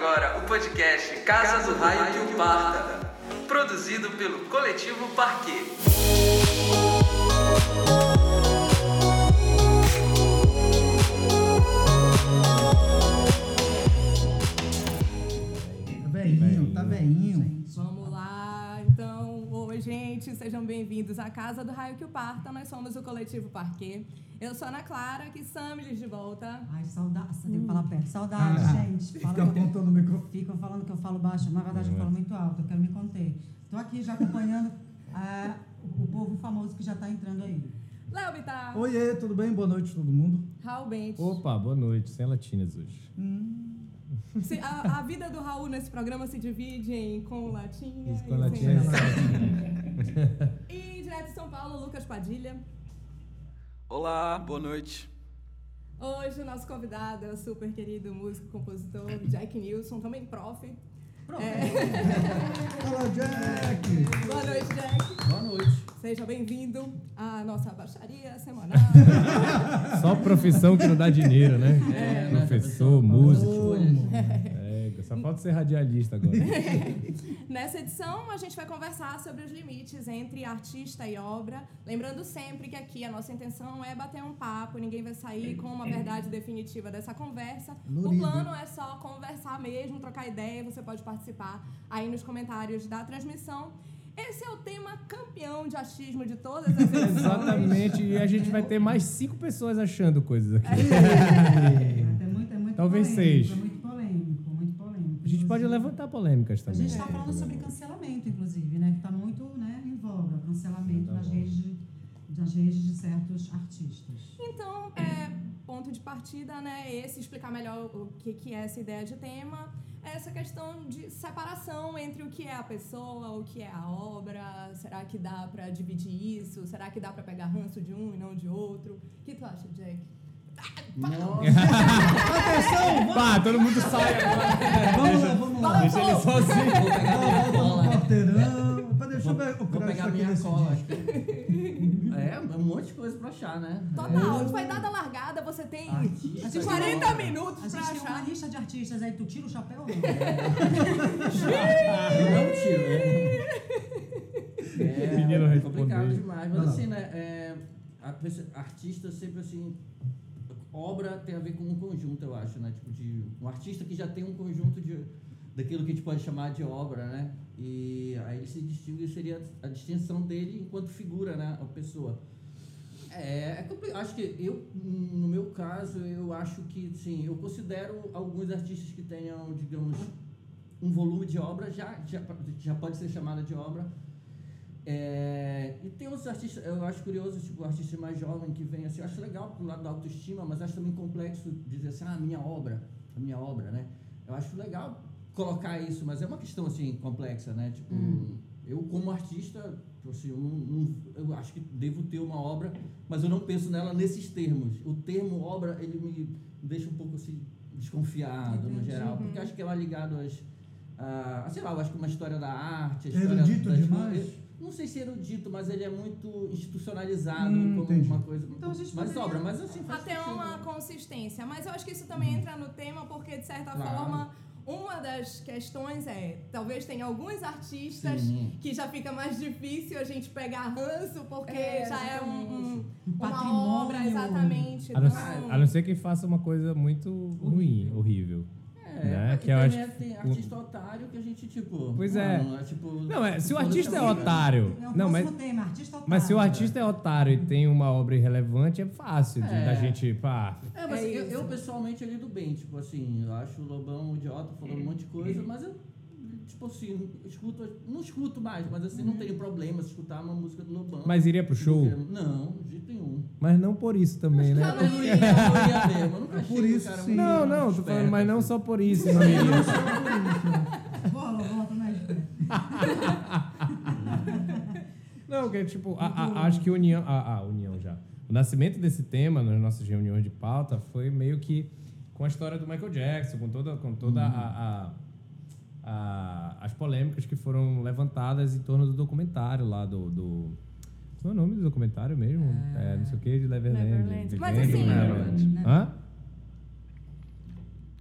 agora o podcast Casa do Raio que o Parta, produzido pelo Coletivo. Veinho, tá lá. Então, oi, gente, sejam bem-vindos à Casa do Raio que o Parta. Nós somos o Coletivo Parquet. Eu sou a Ana Clara, que Samiles de volta. Ai, saudade. Você tem que falar perto. Saudade, gente. Fala Fica que eu- apontando o microfone. Ficam falando que eu falo baixo. Na verdade, eu falo muito alto. Eu quero me conter. Estou aqui já acompanhando ah, o povo famoso que já está entrando aí. Léo Bittar, Oiê, tudo bem? Boa noite, todo mundo. Raul Bentes. Opa, boa noite. Sem latinas hoje. Se- A, a vida do Raul nesse programa se divide em com latinha Isso e com sem latinha. latinha. E direto de São Paulo, Lucas Padilha. Olá, boa noite. Hoje o nosso convidado é o super querido músico compositor Jack Nilson, também prof. É. Fala, Jack! Boa noite, Jack. Boa noite. Seja bem-vindo à nossa baixaria semanal. Só profissão que não dá dinheiro, né? É, né, Professor, músico. escolhas. É, só falta ser radialista agora. Nessa edição, a gente vai conversar sobre os limites entre artista e obra. Lembrando sempre que aqui a nossa intenção é bater um papo, ninguém vai sair com uma verdade definitiva dessa conversa. O plano é só conversar mesmo, trocar ideia. Você pode participar aí nos comentários da transmissão. Esse é o tema campeão de achismo de todas as edições. Exatamente. E a gente vai ter mais cinco pessoas achando coisas aqui. É, é muito, é muito Talvez polêmico, seja. É muito polêmico, muito polêmico. A gente pode levantar polêmicas A também. gente está falando sobre cancelamento, inclusive, né? Que está muito né, em voga. Cancelamento Tá nas redes, de, nas redes de certos artistas. Então, é, ponto de partida, né? Esse explicar melhor o que, que é essa ideia de tema. É essa questão de separação entre o que é a pessoa, o que é a obra. Será que dá pra dividir isso? Será que dá pra pegar ranço de um e não de outro? O que tu acha, Nossa, Pá, todo mundo sai agora. Vamos lá, vamos lá. Deixa ele sozinho. vou pegar minha cola. quarteirão. Pá, Deixa eu ver o Vou pegar aqui minha cola. É, é um monte de coisa pra achar, né? Total, foi dada a largada, você tem Artista, de né? 40 minutos A pra gente tem uma achar. lista de artistas aí, tu tira o chapéu? É, não tiro, né? É, é complicado demais. Mas assim, né? É, a artista sempre assim. Obra tem a ver com um conjunto, eu acho, né? Tipo, de um artista que já tem um conjunto de daquilo que a gente pode chamar de obra, né? E aí ele se distingue, seria a distinção dele enquanto figura, né? A pessoa. É, é acho que eu, no meu caso, eu acho que, sim, eu considero alguns artistas que tenham, digamos, um volume de obra, já, já, já pode ser chamada de obra. É, e tem outros artistas, eu acho curioso, tipo, artista mais jovem que vem assim, eu acho legal pro lado da autoestima, mas acho também complexo dizer assim, ah, minha obra, a minha obra, né? Eu acho legal colocar isso, mas é uma questão assim complexa, né? Tipo, eu como artista, assim, eu, não, não- eu acho que devo ter uma obra, mas eu não penso nela nesses termos. O termo obra, ele me deixa um pouco assim desconfiado no Entendi. geral, porque eu acho que ela é ligado às a, sei lá, eu acho que uma história da arte, a história erudito das demais? Não sei se é erudito, mas ele é muito institucionalizado Hum, como entendi. uma coisa. Então a gente mas poderia- obra, mas assim faz Até sentido. uma consistência. Mas eu acho que isso também entra no tema, porque, de certa Claro. forma, uma das questões é: talvez tenha alguns artistas Sim. que já fica mais difícil a gente pegar ranço, porque É, já é um, um- Um uma patrimônio. obra, exatamente. A não, Então, a não ser que faça uma coisa muito ruim, horrível. É, né? Que eu também acho- tem artista otário que a gente, tipo. Pois é. Não, tipo, Não, é, se o artista é a vida. otário. É o Não, mas, tema, artista otário. mas se o artista é otário e tem uma obra irrelevante, é fácil É. da gente, pá. É, mas É eu, eu pessoalmente eu lido bem, tipo assim, eu acho o Lobão um idiota falando um monte de coisa, mas eu, tipo assim, escuto, não escuto mais, mas assim, não tenho problema se escutar uma música do Lobão. Mas iria pro show? Não, de jeito nenhum. Mas não por isso também, né? Já não ia, não ia mesmo, eu nunca É achei por que o isso, cara sim. Não, não, tô falando, mas não só por isso, não iria. Bola, volta, né? Não, que é tipo, a- a- acho que a união, a, a união já. O nascimento desse tema nas nossas reuniões de pauta foi meio que com a história do Michael Jackson, com toda, com toda a, a- a- as polêmicas que foram levantadas em torno do documentário lá do. do qual é o nome do documentário mesmo? É, não sei o que, de Neverland. Neverland. Mas assim- Neverland. Hã?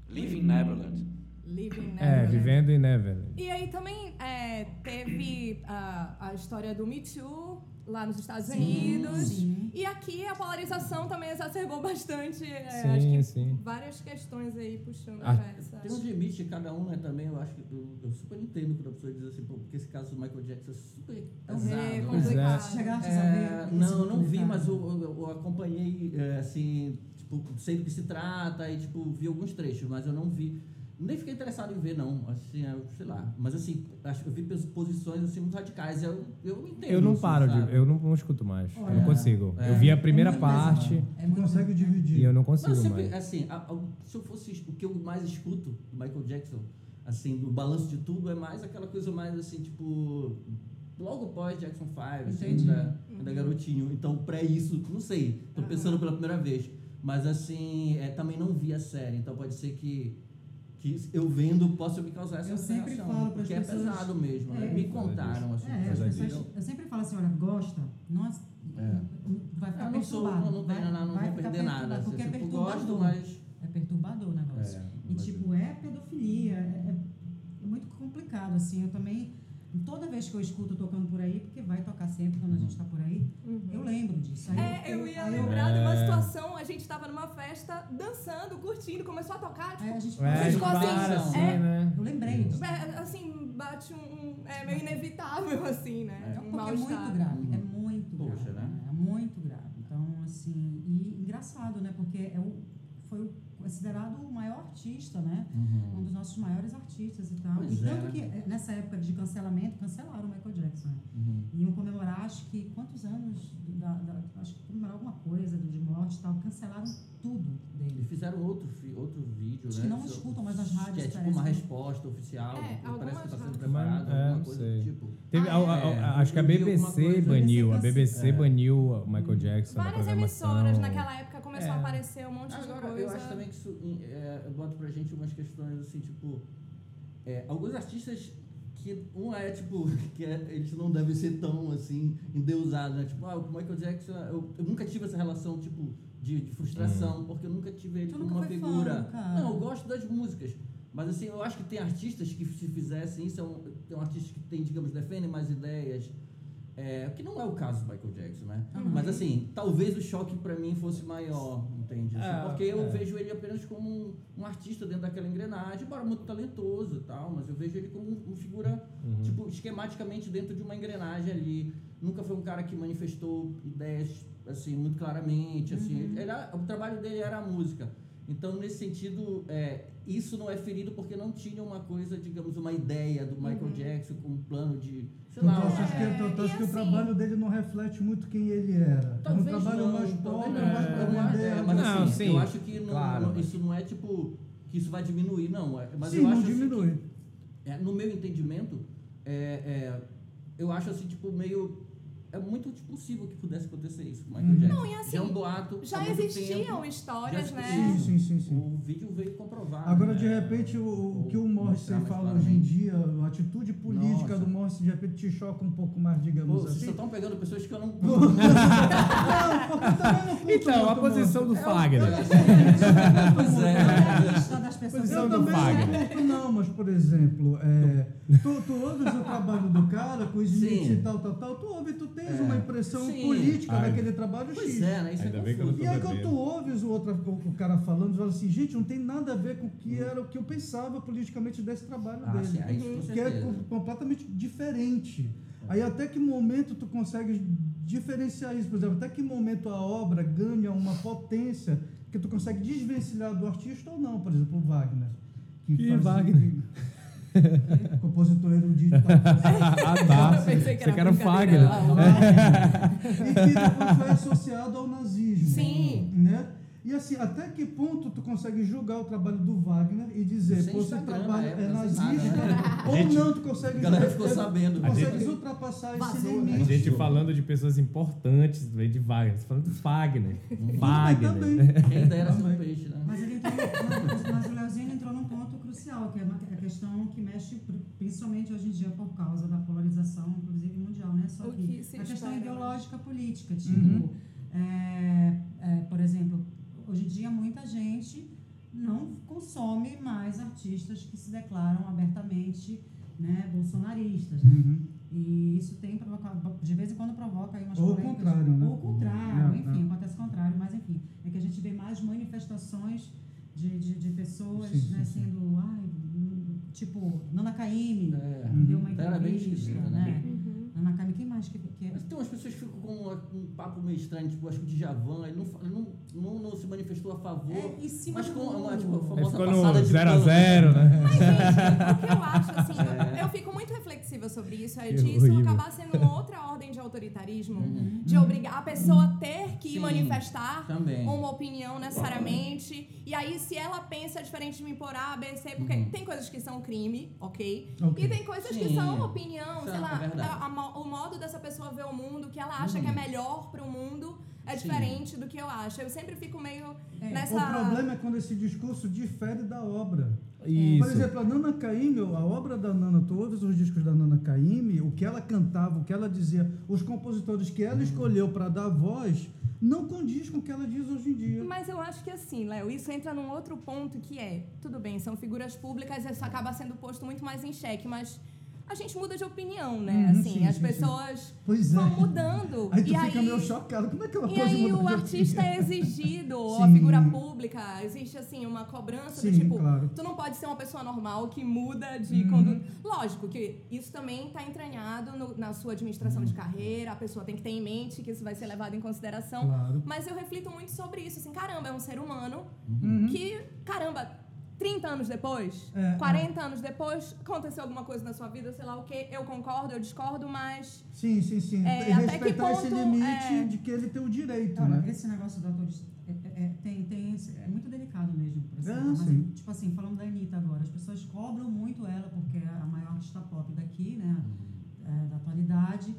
Living Neverland. Living Vivendo em Neverland. E aí também é, teve a, a história do Me Too lá nos Estados Unidos. sim. E aqui a polarização também exacerbou bastante. é, Sim, acho que sim. várias questões aí puxando Ah, pra essa. Tem um limite de cada um, né? Também eu acho que eu, eu super entendo quando a pessoa diz assim, pô, porque esse caso do Michael Jackson é super pesado. É complicado. Chegaste a É, ver? não, eu não vi, mas eu, eu- eu acompanhei, é, assim, tipo, sei do que se trata e, tipo, vi alguns trechos, mas eu não vi. Nem fiquei interessado em ver, não. Assim, eu, sei lá. Mas, assim, acho que eu vi pos- posições, assim, muito radicais. Eu, eu entendo Eu não isso, paro de. Eu não, não escuto mais. eu Olha, não consigo. é. eu vi a É primeira muito parte pesado. É muito consegue dividir. e eu não consigo sempre, mais. assim, a- a- se eu fosse o que eu mais escuto do Michael Jackson, assim, do balanço de tudo, é mais aquela coisa mais assim, tipo. Logo pós Jackson 5, assim, ainda, ainda garotinho. Então, pré isso, não sei, tô pensando pela primeira vez. Mas assim, é, também não vi a série, então pode ser que, que eu vendo possa me causar essa Eu sempre reação. falo Porque pessoas- é pesado mesmo, né? É. Me contaram, assim. É, as pessoas, eu sempre falo assim, olha, gosta, não, ass- É. vai ficar Eu não sou, perturbado. não, vai- nada, não vai vou perder nada. Assim, Porque é tipo, perturbador. gosto, mas. É perturbador o negócio. É, e tipo, é pedofilia, é, é- é muito complicado, assim, eu também, toda vez que eu escuto tocando por aí, porque vai tocar sempre quando a gente tá por aí, eu lembro disso. Aí É, eu ia aí lembrar de uma É. situação, a gente tava numa festa, dançando, curtindo, começou a tocar, tipo, Aí a gente, É, ficou assim, para assim, é. né? eu lembrei disso. é, assim, bate um, um- é meio inevitável, assim, né? É um porque é muito grave, é Uhum. muito Poxa, grave. né? É muito grave. Então, assim, e engraçado, né? Porque é o, foi o- considerado o maior artista, né? Um dos nossos maiores artistas e tal. Pois e é, tanto né? que eh, nessa época de cancelamento, cancelaram o Michael Jackson. Uhum. Iam comemorar, acho que quantos anos, da, da- acho que comemorar alguma coisa de morte e tal, cancelaram tudo E dele. fizeram outro, outro vídeo, Acho né? que não escutam mais nas rádios, Que é tipo parece, uma né? resposta oficial. É, parece que está sendo preparado, É, alguma coisa sei. do tipo. Teve, Ah, a- a- a- acho que a BBC baniu. A BBC BBC É. baniu o Michael Jackson na Várias emissoras naquela época começou a É. aparecer um monte de Agora, coisa. eu acho também que isso é, bota pra gente umas questões assim, tipo. é, alguns artistas que um é tipo, que é- eles não devem ser tão assim, endeusados, né? Tipo, ah, o Michael Jackson, eu, eu nunca tive essa relação, tipo, de, de frustração, porque eu nunca tive ele Tu como nunca uma foi figura. fã, cara. não, eu gosto das músicas. Mas assim, eu acho que tem artistas que se fizessem isso, é um, tem um artista que tem, digamos, defendem mais ideias. É, que não é o caso do Michael Jackson, né? Uhum. Mas assim, talvez o choque pra mim fosse maior, entende? Assim, É, porque eu é. vejo ele apenas como um, um artista dentro daquela engrenagem, embora muito talentoso e tal, mas eu vejo ele como um- uma figura, Uhum. tipo, esquematicamente dentro de uma engrenagem ali. Nunca foi um cara que manifestou ideias, assim, muito claramente, assim. Uhum. Ele o trabalho dele era a música. Então, nesse sentido, é, isso não é ferido porque não tinha uma coisa, digamos, uma ideia do Michael Uhum. Jackson com um plano de, sei Tu lá, uma- que, tu, tu e achas que o assim- trabalho dele não reflete muito quem ele era? é um trabalho não, mais pobre, não, mais não acho- vender. é, mas Não, assim, sim, eu acho que não, claro, não- isso não é tipo que isso vai diminuir, não. é- Mas Sim, eu não acho assim, diminui. que, é, no meu entendimento, é, é, eu acho assim, tipo, meio. É muito possível que pudesse acontecer isso com Michael. Jackson. Não, e assim, já é um boato. Já existiam tempo, histórias, já- né? Sim, sim, sim, sim. O vídeo veio comprovar. Agora, né? de repente, o, o que o Morrissey fala hoje em dia, a atitude política Nossa. do Morrissey, de repente, te choca um pouco mais, Pô, digamos vocês só assim. estão pegando pessoas que eu não. Não, porque eu também não Então, a posição do Fagner. pois é. A das pessoas. Posição Eu do também Fagner. não mas, por exemplo, é, tu, tu ouves o trabalho do cara com os e tal, tal, tal, tu ouve, tu tens É. uma impressão Sim. política Ai. daquele trabalho Pois X. é, né? Isso Ainda é que eu não confuso. E aí quando tu ouves o, outro, o, o cara falando, tu fala assim, gente, não tem nada a ver com o que era o que eu pensava politicamente desse trabalho Ah, dele. aí com que é completamente diferente. Aí até que momento tu consegue diferenciar isso? Por exemplo, até que momento a obra ganha uma potência que tu consegue desvencilhar do artista ou não? Por exemplo, o Wagner. Que Wagner? compositor erudito. Ah, tá. Eu pensei que Você era que era o brincadeira. Fagner. e que depois foi associado ao nazismo. Sim. Né? E assim, até que ponto tu consegue julgar o trabalho do Wagner e dizer, Sem pô, esse Instagram, trabalho na é nazista, né? ou gente- não, tu consegue A galera ficou sabendo. tu consegues gente- ultrapassar esse né? A limite. gente falando de pessoas importantes, de Wagner. Você falando do Fagner. Também. Fagner. Quem dera ser um peixe, né? Mas, ele entrou, mas, mas o crucial, que é uma, a questão que mexe pr- principalmente hoje em dia por causa da polarização, inclusive mundial, né? Só O que, que a questão espera, né? ideológica política, tipo, Uhum. é, é, por exemplo, hoje em dia muita gente não, consome mais artistas que se declaram abertamente né, bolsonaristas, né? Uhum. E isso tem provocado, de vez em quando provoca aí umas Ou polêmicas. contrário, né? Ou o contrário, É, enfim, é. acontece o contrário, mas enfim. É que a gente vê mais manifestações de, de, de pessoas Sim, né, sim, sim. sendo, ai, tipo, Nana Caymmi, É. deu uma Era bem entrevista, esquisito, né? né? Uhum. Nana Caymmi, quem mais que, que é? Mas tem umas pessoas que ficam com um, um papo meio estranho, tipo, acho que o Djavan, ele não, não, não, não se manifestou a favor, É, em cima mas com uma, tipo, a famosa ficou passada no de 0x0, pano, né? Mas, gente, o que eu acho, assim, É. eu, eu fico muito reflexiva sobre isso, é Que de isso horrível. acabar sendo uma outra ordem de autoritarismo, Uhum. de obrigar a pessoa a ter que Sim, manifestar Também. uma opinião necessariamente. E aí, se ela pensa diferente de mim por A, B, C, porque Uhum. tem coisas que são crime, ok? Ok. E tem coisas que Sim. são opinião, sei lá, é a- a o modo dessa pessoa ver o mundo, que ela acha Uhum. que é melhor pro mundo, é Sim. diferente do que eu acho. Eu sempre fico meio É, nessa. O problema é quando esse discurso difere da obra. Isso. Por exemplo, a Nana Caymmi, a obra da Nana, ouves os discos da Nana Caymmi, o que ela cantava, o que ela dizia, os compositores que ela escolheu para dar voz, não condiz com o que ela diz hoje em dia. Mas eu acho que assim, Léo, isso entra num outro ponto que é, tudo bem, são figuras públicas, isso acaba sendo posto muito mais em xeque, mas a gente muda de opinião, né? Uhum, assim, sim, as sim, sim. pessoas é. vão mudando. Aí tu e fica aí, meio chocado. Como é que ela e pode aí mudar o de artista opinião? é exigido, ou a Sim. figura pública, existe assim uma cobrança do Sim, tipo, claro. tu não pode ser uma pessoa normal que muda de Uhum. conduta. Lógico que isso também está entranhado no- na sua administração Uhum. de carreira, a pessoa tem que ter em mente que isso vai ser levado em consideração. Claro. Mas eu reflito muito sobre isso, assim, caramba, é um ser humano Uhum. que, caramba, 30 anos depois, É, 40 anos depois, aconteceu alguma coisa na sua vida, sei lá o quê, eu concordo, eu discordo, mas Sim, sim, sim. É, até que respeitar esse ponto, limite é. de que ele tem o direito, Olha, né? esse negócio do autorista é, é- é- tem, tem, esse- é muito delicado mesmo. por É, exemplo. Mas, sim. tipo assim, falando da Anitta agora, as pessoas cobram muito ela, porque é a maior artista pop daqui, né? é, da atualidade.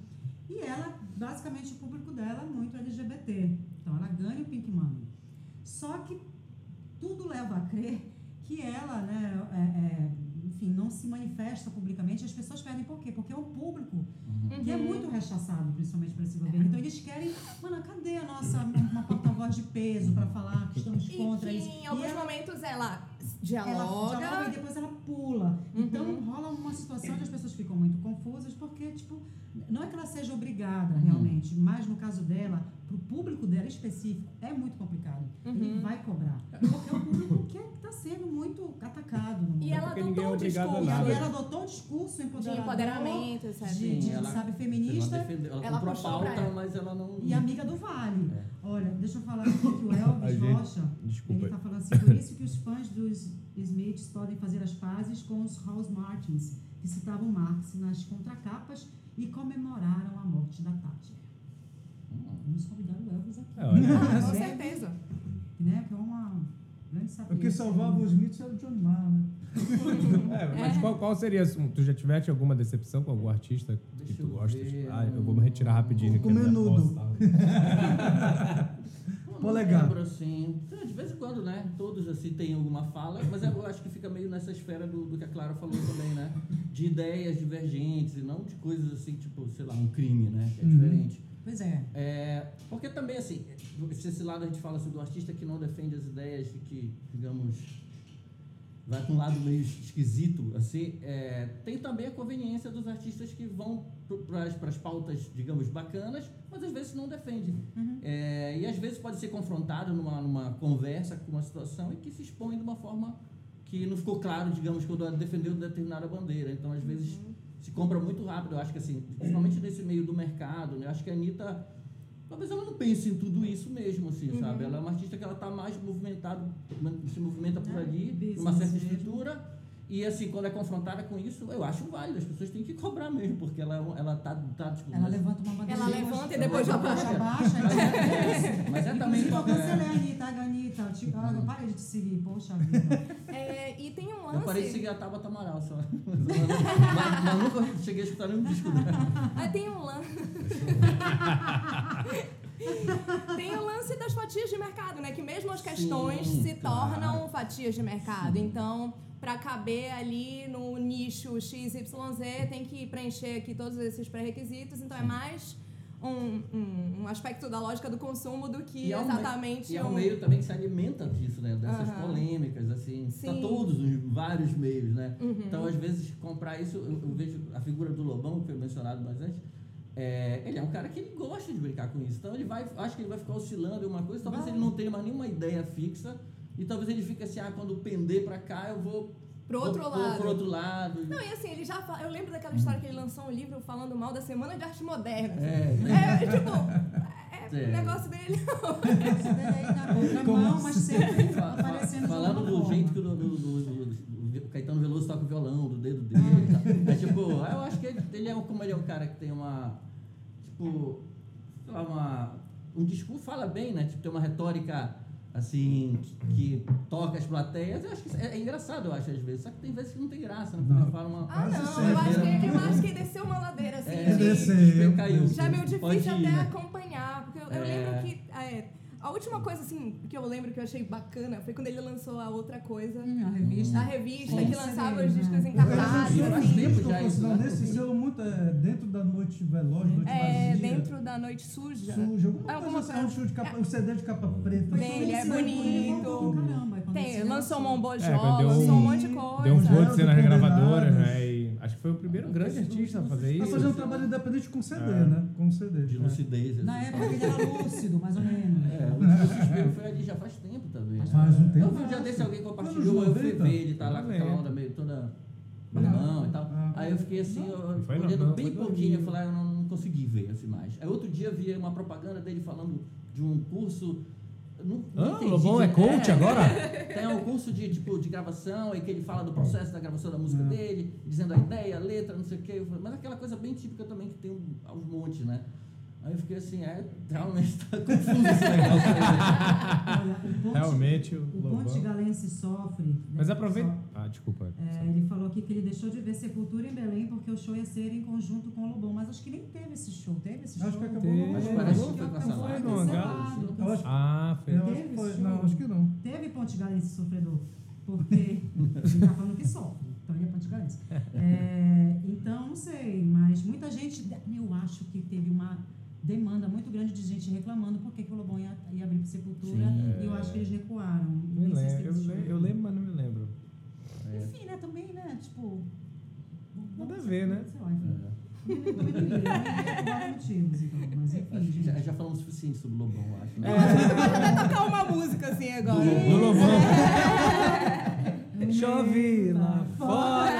E ela, basicamente, o público dela é muito LGBT. Então ela ganha o Pink Money. Só que tudo leva a crer que ela, né, é, é, enfim, não se manifesta publicamente. As pessoas pedem por quê? Porque é um público que é Uhum. muito rechaçado, principalmente por esse governo. Então eles querem, mano, cadê a nossa uma porta-voz de peso para falar que estamos e contra que isso? em E alguns ela- momentos ela ela dialoga. dialoga e depois ela pula. Uhum. Então rola uma situação que as pessoas ficam muito confusas porque, tipo, não é que ela seja obrigada Uhum. realmente, mas no caso dela, pro público dela específico, é muito complicado. Ele Uhum. vai cobrar. Porque é um público que está sendo muito atacado no mundo. E ela porque ninguém é adotou um discurso E ela adotou um discurso de empoderador, empoderamento, etc. de, de, ela- sabe, Ela, feminista ela, Ela comprou a pauta, ela. mas ela não... e amiga do Vale. É. Olha, deixa eu falar aqui que o Elvis gente- Rocha, Desculpa. ele tá falando assim, por isso que os fãs dos Smiths podem fazer as pazes com os House Martins, que citavam Marx nas contracapas e comemoraram a morte da Thatcher. Vamos convidar o Elvis aqui. É, olha. Ah, com certeza. Né, que é uma O que salvava os mitos era o John Marr, né? É, mas Qual, qual seria. Tu já tiveste alguma decepção com algum artista que Deixa tu eu gostas? ver, Ah, eu vou me retirar rapidinho. Com que minha menudo. tá- Polegar. lembro, assim. É, De vez em quando, né? Todos, assim, têm alguma fala, mas eu acho que fica meio nessa esfera do, do que a Clara falou também, né? De ideias divergentes e não de coisas assim, tipo, sei lá, um crime, né? Que é Uhum. diferente. Pois é. É, porque também, assim, se esse lado a gente fala assim, do artista que não defende as ideias que, digamos, vai para um lado meio esquisito, assim, é, tem também a conveniência dos artistas que vão para as pautas, digamos, bacanas, mas às vezes não defende. É, e às vezes pode ser confrontado numa, numa conversa com uma situação e que se expõe de uma forma que não ficou claro, digamos, quando ela defendeu determinada bandeira. Então, às vezes, se compra muito rápido. Eu acho que, assim, principalmente nesse meio do mercado, né? Eu acho que a Anitta, talvez ela não pense em tudo isso mesmo, assim, sabe? Ela é uma artista que ela está mais movimentada, se movimenta por É, ali, numa certa mesmo. estrutura. E, assim, quando é confrontada com isso, eu acho válido. As pessoas têm que cobrar mesmo, porque ela, ela tá, tá tipo... Ela mas- levanta uma bandeira. Ela levanta e depois já baixa. baixa. baixa e Mas é também... Inclusive, eu cancelei é, a Anitta, a Anitta. Te- ah, eu parei de te seguir, poxa vida. É, e tem um eu parei de lance. seguir a Tabata Amaral só. mas, mas nunca cheguei a escutar nenhum disco dela. Ah, tem um lance. tem o lance das fatias de mercado, né? Que mesmo as questões Sim, se claro. tornam fatias de mercado. Então, para caber ali no nicho XYZ, tem que preencher aqui todos esses pré-requisitos. Então, é mais um, um, um aspecto da lógica do consumo do que E é um meio- exatamente E é um um- meio também que se alimenta disso, né? Dessas Aham. polêmicas, assim. Sim. tá todos os vários meios, né? Uhum. Então, às vezes, comprar isso, eu, eu vejo a figura do Lobão, que foi mencionado mais antes, é, ele é um cara que ele gosta de brincar com isso. Então, ele vai, acho que ele vai ficar oscilando em uma coisa, talvez Vai. ele não tenha mais nenhuma ideia fixa, e talvez ele fique assim, ah, quando pender pra cá, eu vou... Pro outro vou, lado. Pro outro lado. Não, e assim, ele já fala, eu lembro daquela história que ele lançou um livro falando mal da Semana de Arte Moderna. É, É, tipo, é, É. o negócio dele. Esse daí na outra Como mão, mas sempre fa- aparecendo Falando do forma. jeito que o, do- do- do- do- o Caetano Veloso toca o violão, do dedo dele. e tal. É tipo, eu acho que ele, ele é um- como ele é um cara que tem uma. Tipo, sei lá, uma. Um discurso fala bem, né? Tipo, tem uma retórica assim, que, que toca as plateias. Eu acho que é, é engraçado, eu acho, às vezes. Só que tem vezes que não tem graça, né? Quando fala uma. Ah, não, eu acho, que, eu acho que desceu uma ladeira, assim, É, de- desceu, caiu. já é meio Pode difícil ir, até né? acompanhar, porque eu, eu É. lembro que é, a última coisa assim que eu lembro que eu achei bacana foi quando ele lançou a outra coisa, Hum, a revista. a revista Sim, que lançava os discos em cartaz, Ele lançou assim. tempo por isso, sinal, né? Nesse selo muito é, dentro da noite veloz, noite É, vazia. dentro da noite suja. Suja, alguma, Alguma coisa assim, um, coisa. show de capa, um CD de capa preta. Tem, ele é quando ele bonito. caramba, é Tem, lançou. Mão É, lançou um um- monte de coisa. Deu uns Coisa. votos nas Condenados. gravadoras, né? Acho que foi o primeiro grande artista a fazer Tá isso. fazendo um trabalho independente com CD, É. né? Com CD. De lucidez. Na época ele era lúcido, mais ou menos. É, o desespero foi ali já faz tempo também. né? Faz um tempo. Eu vi um dia desse alguém compartilhou, eu fui 90. ver, ele tá lá com aquela é. onda meio toda mamão e tal. Ah. Aí eu fiquei assim, eu, olhando não, bem pouquinho, eu 2000. falei, ah, eu não, não consegui ver essa imagem. Aí outro dia eu vi uma propaganda dele falando de um curso. Não, não Ah, o Lobão é coach agora? Tem um curso de, tipo, de gravação, aí que ele fala do processo da gravação da música É. dele, dizendo a ideia, a letra, não sei o quê. Mas aquela coisa bem típica também que tem um, aos montes, né? Aí eu fiquei assim, é, realmente tá confuso esse negócio aí. né? Olha, o Ponte, Realmente, o o. Ponte Galense sofre. né, Mas aproveita. Ah, desculpa. é, ele falou aqui que ele deixou de ver Sepultura em Belém porque o show ia ser em conjunto com o Lobão. Mas acho que nem teve esse show. Teve esse Acho show? que acabou. Teve. Mas Acho parece que foi cancelado. Eu acho, Ah, foi. acho Teve foi. Não, acho que não. Teve Ponte Galense sofredor, porque ele tá falando que sofre, então ele é Ponte Galense. É, então, não sei, mas muita gente, eu acho que teve uma demanda muito grande de gente reclamando porque que o Lobão ia, ia abrir para Sepultura Sim. e eu acho que eles recuaram. Me lembro, eu, le- eu lembro, mas não me lembro. Enfim, né, também, né, tipo... Nada a ver, né? Sei lá, enfim. Iria por vários motivos, então, mas enfim, Acho que já, já falamos o suficiente sobre o Lobão, acho. Né? Eu acho que tu pode até tocar uma música assim agora. Do Lobão. Chove lá fora.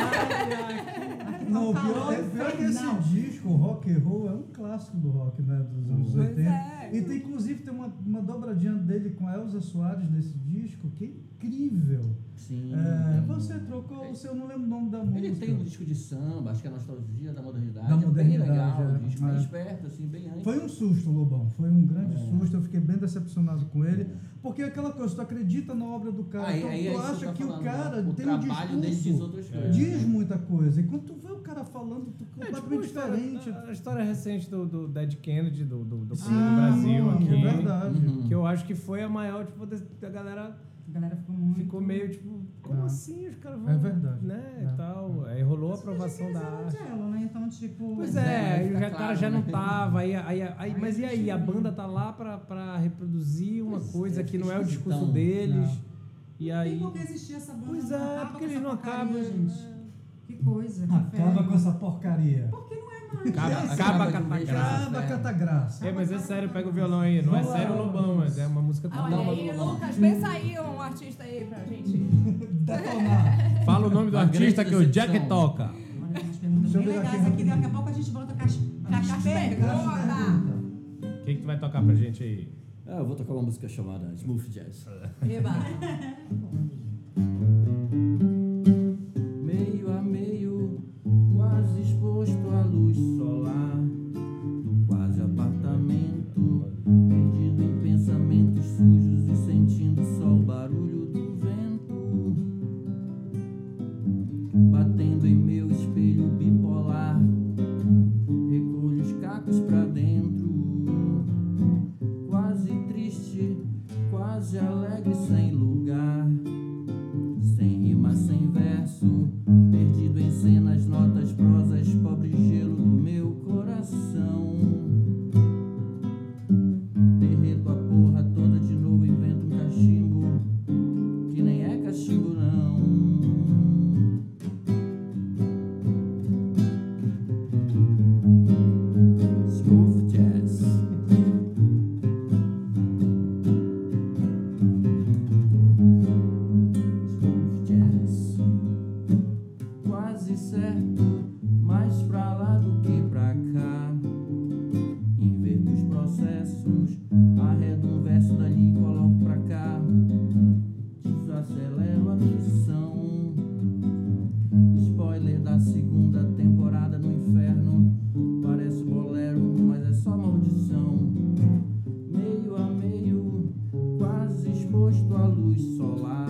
Não, o Tá pior, é, pior que esse disco, o Rock and Roll, é um clássico do rock, né? Dos anos Pois 80. é. E tem, inclusive, tem uma, uma dobradinha dele com a Elza Soares nesse disco, que é incrível. Sim. É, tem- você trocou o seu, eu não lembro o nome da música. Ele tem um disco de samba, acho que é a nostalgia da modernidade. Da é bem modernidade, legal, é. um disco bem É. esperto, assim, bem antes. Foi um susto, Lobão. Foi um grande É. susto. Eu fiquei bem decepcionado com ele. Porque é aquela coisa, tu acredita na obra do cara. Aí- então aí é tu acha eu tô que o falando, cara né? o tem um trabalho dele diz discurso. outras É. coisas. Diz muita coisa. E quando tu vê o cara falando, tu É, tipo, a completamente história, diferente. a história recente do, do Dead Kennedy, do, do, do, Sim, do Brasil mano, aqui. É verdade. Uhum. Que eu acho que foi a maior, tipo, da, galera A galera ficou muito... ficou meio tipo, como Ah. assim? Os caras vão. É verdade. Né? É. E tal. Aí rolou a Mas hoje aprovação da arte. Angelo, né? Então, tipo... Pois é, é, o claro, cara já não né? tava. Aí, aí, aí, Aí mas e aí? A banda tá lá pra, pra reproduzir uma Pois coisa é, que não é o discurso esquisitão. deles. E Tem aí. por que existir essa banda? Pois não é, porque eles não acabam. gente. Que coisa, Acaba com essa porcaria. Porque não é mais. Acaba, Acaba acaba de com a vez, graça. Acaba, cata graça. É, mas é sério, pega o violão aí. Não é sério o Lobão, mas é uma música com olha aí. Lucas, pensa aí um artista aí pra gente. Detonar. Fala o nome do artista que o Jack toca. Olha, umas perguntas bem legais aqui aqui. Daqui a pouco a gente volta com as. O que, que tu vai tocar pra gente aí? Ah, eu vou tocar uma música chamada Smooth Jazz. Eba. exposto à luz solar.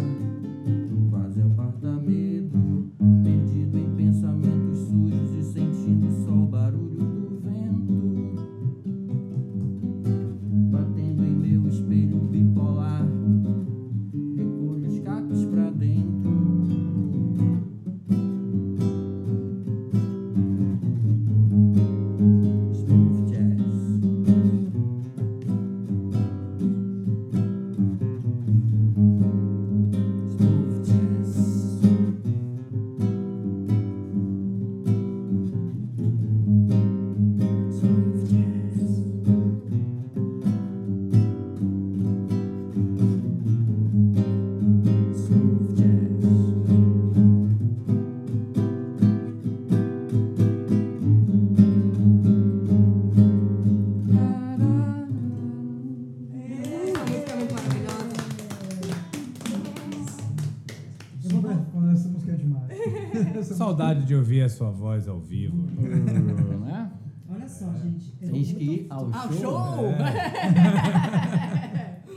Sua voz ao vivo. né? Olha só, gente. eu tô que ir muito- ao Ah, show. show!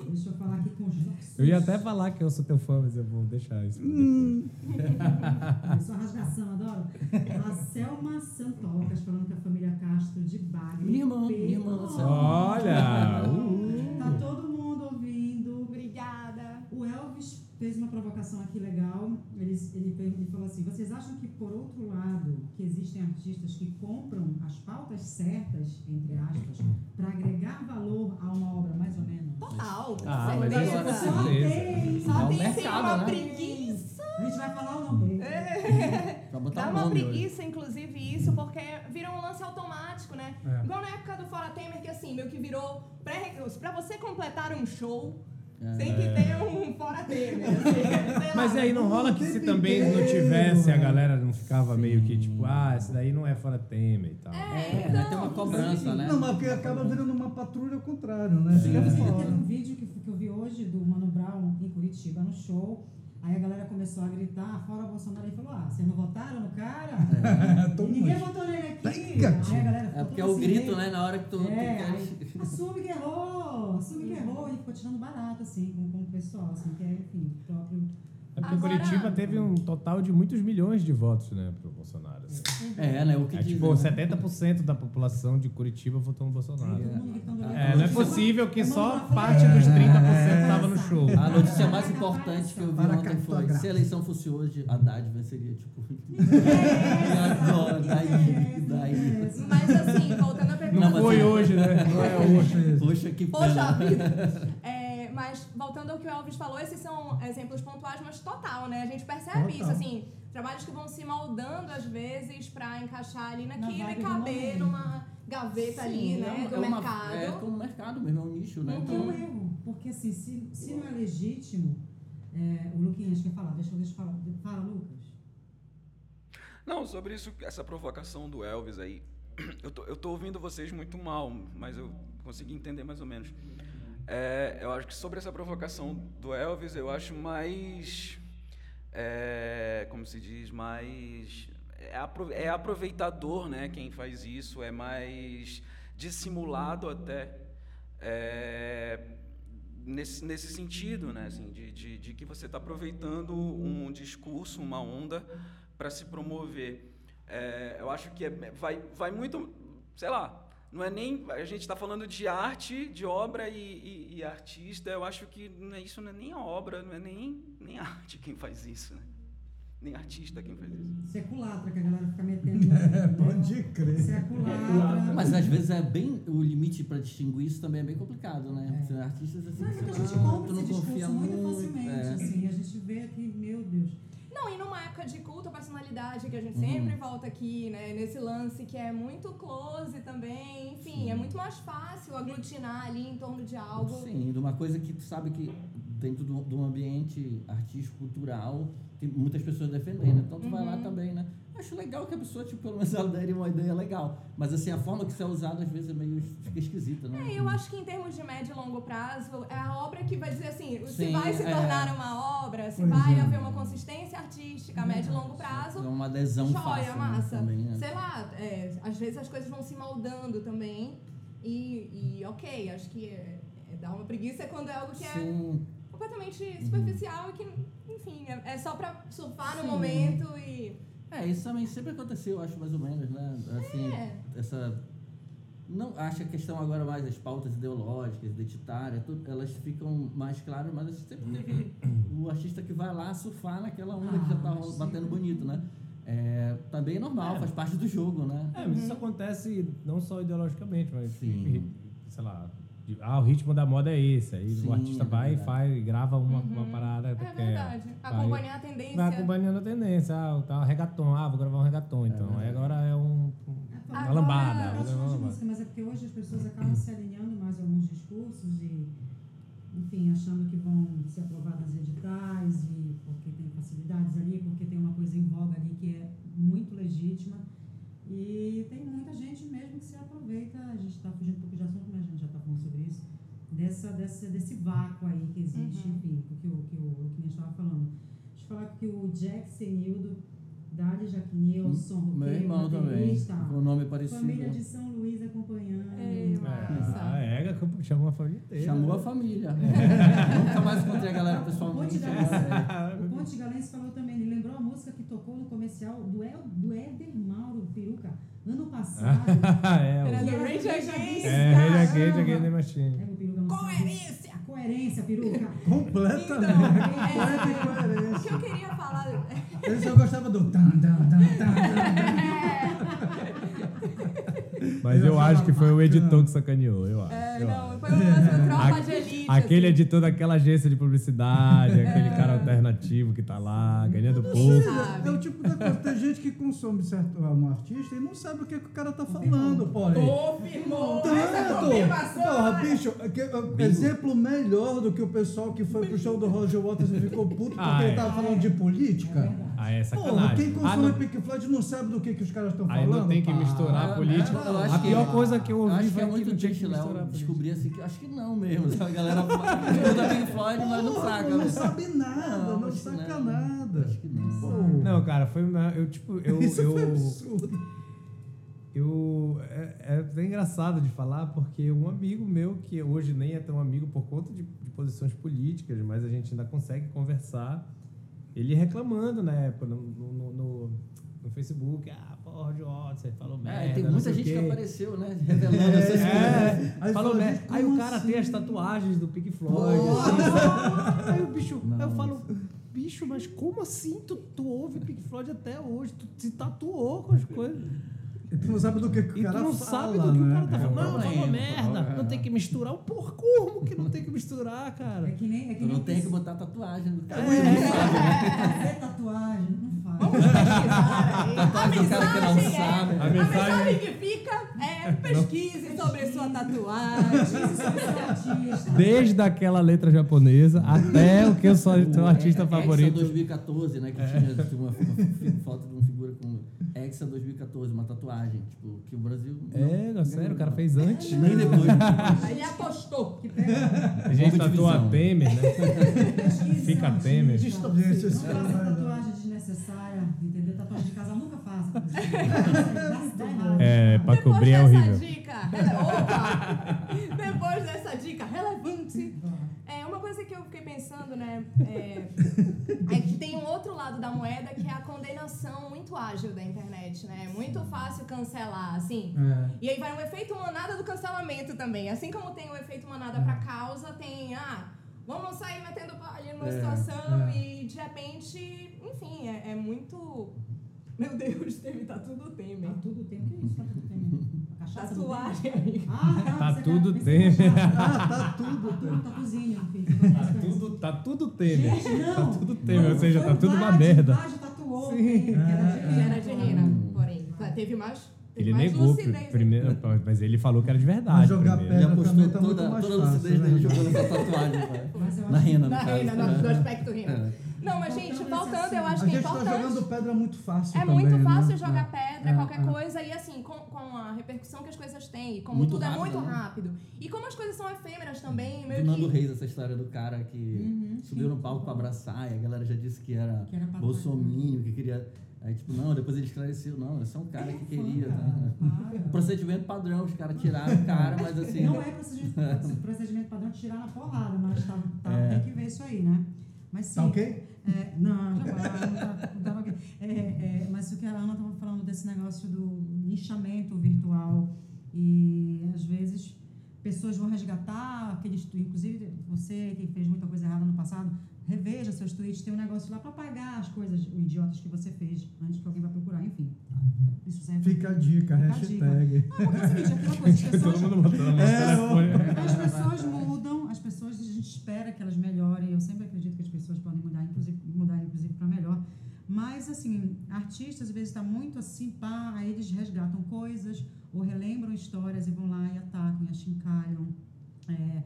Deixa eu falar aqui com os nossos. Eu ia até falar que eu sou teu fã, mas eu vou deixar isso pra depois. Só rasgação, adoro. A Selma Santocas falando que a família Castro de Bagre. Minha irmã, minha irmã. Olha! uh. Tá todo mundo fez uma provocação aqui legal. Ele, ele, ele falou assim: vocês acham que, por outro lado, que existem artistas que compram as pautas certas, entre aspas, para agregar valor a uma obra mais ou menos? Total. Ah, mas certeza. isso Só tem. Só É um tem mercado, uma né? preguiça. A gente vai falar o nome. Pra botar Dá uma nome hoje. preguiça, inclusive, isso, porque vira um lance automático, né? É. Igual na época do Fora Temer, que assim, meio que virou pré-requisito. Pra você completar um show, É. tem que ter um Fora Temer. Assim, sei Mas aí não rola que se também não tivesse, a galera não ficava meio que tipo, ah, esse daí não é fora Temer e tal. É, né? Tem uma cobrança, né? Não, mas porque acaba virando uma patrulha ao contrário, né? Fora. teve um vídeo que, que eu vi hoje do Mano Brown em Curitiba no show. Aí a galera começou a gritar, fora Bolsonaro, e falou: Ah, vocês não votaram no cara? Toma. Ninguém votou nele aqui. Aí a galera ficou É porque é o grito, né? Na hora que tu, tu É, quer. aí, assume que errou, assume que errou. E ficou tirando barato, assim, com, com o pessoal, assim, que é, enfim, próprio. É porque Agora- Curitiba teve um total de muitos milhões de votos, né, pro Bolsonaro. assim. É, né? O que É, diz, tipo, né? 70% da população de Curitiba votou no Bolsonaro. É, não é possível que só Mano, parte dos 30% tava no show. A notícia mais importante que eu vi Para ontem foi: se a eleição fosse hoje, Haddad venceria. Tipo, e agora? Daí, daí. Mas assim, voltando à pergunta. Não foi é- hoje, né? Não é hoje. Poxa, que Poxa pena. vida. É, mas voltando ao que o Elvis falou, esses são exemplos pontuais, mas total, né? A gente percebe Total. isso, assim, trabalhos que vão se moldando às vezes pra encaixar ali Na naquilo e caber numa gaveta ali, Sim, né? é, do é uma- mercado. É como mercado mesmo, é um nicho, né? Uhum. É um Então, erro, porque assim, se, se não é legítimo, é, o Luquinhas quer falar, deixa, eu- deixa eu falar. Fala, Lucas. Não, sobre isso, essa provocação do Elvis aí. Eu tô, eu tô ouvindo vocês muito mal, mas eu consegui entender mais ou menos. É, eu acho que sobre essa provocação do Elvis, eu acho mais. é, como se diz? Mais. É, é aproveitador, né? Quem faz isso, é mais dissimulado até. É, nesse, nesse sentido, né? Assim, de, de, de que você está aproveitando um discurso, uma onda, para se promover. É, eu acho que é- vai, vai muito, sei lá, não é nem. A gente está falando de arte, de obra e, e- e artista. Eu acho que não é- isso não é nem a obra, não é nem, nem a arte quem faz isso, né? Nem artista quem faz isso. Isso é que a galera fica metendo. É, né? pode crer. Isso é culatra. Mas às vezes é bem. O limite para distinguir isso também é bem complicado, né? É. É artistas assim. Mas que muita você gente fala, compra não esse confia discurso muito, muito. facilmente, é. assim. A gente vê aqui, meu Deus. Não, e numa época de culto à personalidade, que a gente Uhum. sempre volta aqui, né? Nesse lance que é muito close também. Enfim, é muito mais fácil aglutinar ali em torno de algo. Sim, de uma coisa que tu sabe que dentro de um ambiente artístico, cultural, tem muitas pessoas defendendo. Então tu vai lá Uhum. também, né? Acho legal que a pessoa, tipo, pelo menos ela dê uma ideia legal. Mas assim, a forma que isso é usado às vezes é meio fica esquisita, né? É, eu acho que em termos de médio e longo prazo, é a obra que vai dizer assim, se Sim, vai se é. tornar uma obra, se Pois vai é. haver uma consistência artística a médio e longo É prazo, uma adesão joia, fácil né, massa. também, né? Sei lá, é, às vezes as coisas vão se moldando também. E, e ok, acho que é, é dar uma preguiça quando é algo que é Sim, completamente superficial e que, enfim, é, é só pra surfar no Sim. momento e. É, isso também sempre aconteceu, acho, mais ou menos, né? Assim, É. essa... Não acho que a questão agora mais das pautas ideológicas, identitárias, tudo, elas ficam mais claras, mas sempre teve o artista que vai lá surfar naquela onda que já tá Ah, ro- sim. batendo bonito, né? É, tá bem normal, É. faz parte do jogo, né? É, mas isso acontece não só ideologicamente, mas, Sim. sei lá, de- ah, o ritmo da moda é esse. Aí Sim, o artista é vai e verdade. faz, grava uma, Uhum. uma parada. É verdade. vai- Acompanhar a tendência. Vai acompanhando a tendência. Ah, tá reggaeton. Ah, vou gravar um reggaeton, então. verdade. Aí agora é um, um- uma Agora, lambada. Eu gosto de lambada. música, mas é porque hoje as pessoas acabam se alinhando mais a alguns discursos e, enfim, achando que vão ser aprovadas editais e porque tem facilidades ali, porque tem uma coisa em voga ali que é muito legítima. E tem muita gente mesmo que se aproveita, a gente está fugindo um pouco de assunto, mas a gente já está falando sobre isso, dessa, dessa, desse vácuo aí que existe, Uhum. enfim, o que o que o que estava falando. Deixa eu falar que o Jack Senildo, Dali Jaquinilson, Meu roqueiro, irmão também, o nome parecido. Família de São Luís acompanhando. É, É, a EGA chamou a família inteira. Chamou a família. Nunca mais encontrei a galera pessoalmente. Ponte né? O Ponte Galense falou também, ele lembrou a música que tocou no comercial do, El, do Éder Mauro Peruca, ano passado. é, Era o- do Rage é. Against the Machine. É. Coerência! Coerência, Peruca. Completamente. Então, é, Coerência. o que eu queria falar. Ele só gostava do. Tan, tan, tan, tan, Mas Eu eu acho que foi o editor que sacaneou, eu acho. É, eu não, acho. foi uma tropa de elite. Aquele assim. editor daquela agência de publicidade, aquele cara alternativo que tá lá, ganhando pouco. Sabe. É o tipo da coisa. Tem gente que consome certo um artista e não sabe o que, que o cara tá falando, porém. Confirmou Tanto! confirmação. Porra, bicho, que- uh, exemplo melhor do que o pessoal que foi pro show do Roger Waters e ficou puto porque Ah, ele é. tava falando de política. Ah, é sacanagem. quem Ah, consome não- Pink Floyd não sabe do que, que os caras estão Aí falando. não tem que pá. misturar Ah, a política. acho A que- pior coisa que eu ouvi Acho que foi é muito não triste, Léo, descobrir assim que acho que não mesmo. sabe? A galera escuta Pink Floyd, mas não saca. Não sabe nada, Não, não, saca não. nada. Acho que não. Pô, Não, cara, foi. Eu, tipo, eu. Isso eu, foi absurdo. eu é, é até engraçado de falar, porque um amigo meu, que hoje nem é tão amigo por conta de, de posições políticas, mas a gente ainda consegue conversar, ele reclamando, né, no, no, no, no Facebook, ah, porra, Waters, você falou merda. É, tem não muita gente que apareceu, né? Revelando essas coisas. É, Aí falou merda. Aí o cara tem as assim? tatuagens do Pink Floyd. assim. aí o bicho, aí eu Não. falo, bicho, mas como assim tu, tu ouve Pink Floyd até hoje? Tu se tatuou com as coisas. E tu não sabe do que, que o E tu cara não fala, sabe do que o né? cara tá É falando. um Não, falou problema, merda. é. Não tem que misturar. Porra, como que não tem que misturar, É cara? que nem. É que Tu não nem tem que botar tatuagem no cara. fazer tatuagem, não faz. Vamos pesquisar aí. Tatuagem do cara que não mensagem é- sabe. A A mensagem- mensagem que fica é pesquise sobre sua tatuagem. Desde aquela letra japonesa até o que eu sou O artista Hexa favorito. 2014, né? Que tinha tinha uma, uma fi- foto de uma figura com Hexa 2014, uma tatuagem. Tipo, que o Brasil. É, não, sério, o cara fez antes. Nem depois. Aí ele apostou. Que pega. A gente tatua. Temer, né? Fica. Temer. Gente, tatuagem desnecessária, entendeu? Tatuagem de casa nunca faça. Dá- dá errado. É, pra Depois cobrir é dessa horrível. dica, opa! Depois dessa dica relevante, é uma coisa que eu fiquei pensando, né, é, é que tem um outro lado da moeda que é a condenação muito ágil da internet, né? É muito fácil cancelar, assim. É. E aí vai um efeito manada do cancelamento também. Assim como tem o efeito manada pra causa, tem, ah, vamos sair metendo ali numa É, situação é. e de repente, enfim, é, é muito. Meu Deus, teve tá tudo Temer. Tá tudo tem. O que é isso? Tá tudo tem. A cachaça do Tatuagem, Temer? amiga. Ah, tá. Tá você tudo quer- tem. pensei que era cachaça. Ah, tá tudo. Tá tudo, tatuzinho, filho. Tá tudo, tá tudo Temer. Gente, não. Tá tudo Temer, ou seja, tá tudo uma merda. O Vlad tatuou Sim. Temer, que era de era de Rina, porém. Teve mais Ele mais negou primeiro, mas ele falou que era de verdade. jogar primeiro. Ele apostou tá toda, mais toda a lucidez né? dele jogando essa tatuagem. Na rena, no Na no, aspecto renda. É. Não, mas, gente, voltando, eu acho A que é gente tá importante. jogando pedra muito fácil É também, muito né? fácil jogar É. pedra, É, qualquer é. coisa, e assim, com, com a repercussão que as coisas têm, como Muito tudo é rápido, muito né? rápido. E como as coisas são efêmeras também, Do meio Nando que. Reis, essa história do cara que Uhum, subiu sim. no palco pra abraçar e a galera já disse que era, Que era que queria. Aí, tipo, não, depois ele esclareceu, não, esse é um cara que queria. Cara, né? para. Procedimento padrão, os caras tiraram o cara, mas assim. Não é procedimento, procedimento padrão de tirar na porrada, mas tá, tá- É. tem que ver isso aí, né? Mas sim. Tá ok? É, não, já vai, não tá- não tava ok. É, é, mas o que a Ana estava falando desse negócio do nichamento virtual e às vezes pessoas vão resgatar aqueles tweets, inclusive você que fez muita coisa errada no passado, reveja seus tweets, tem um negócio lá para pagar as coisas idiotas que você fez antes que alguém vai procurar, enfim. Isso serve Fica a dica, Fica a hashtag. Não, porque é o seguinte, é aquela coisa, as pessoas, É, as pessoas mudam, as pessoas a gente espera que elas melhorem. Eu sempre acredito que as pessoas podem mudar, inclusive mudar inclusive para melhor. Mas assim, artistas às vezes está muito assim, pá, aí eles resgatam coisas ou relembram histórias e vão lá e atacam e achincalham. É,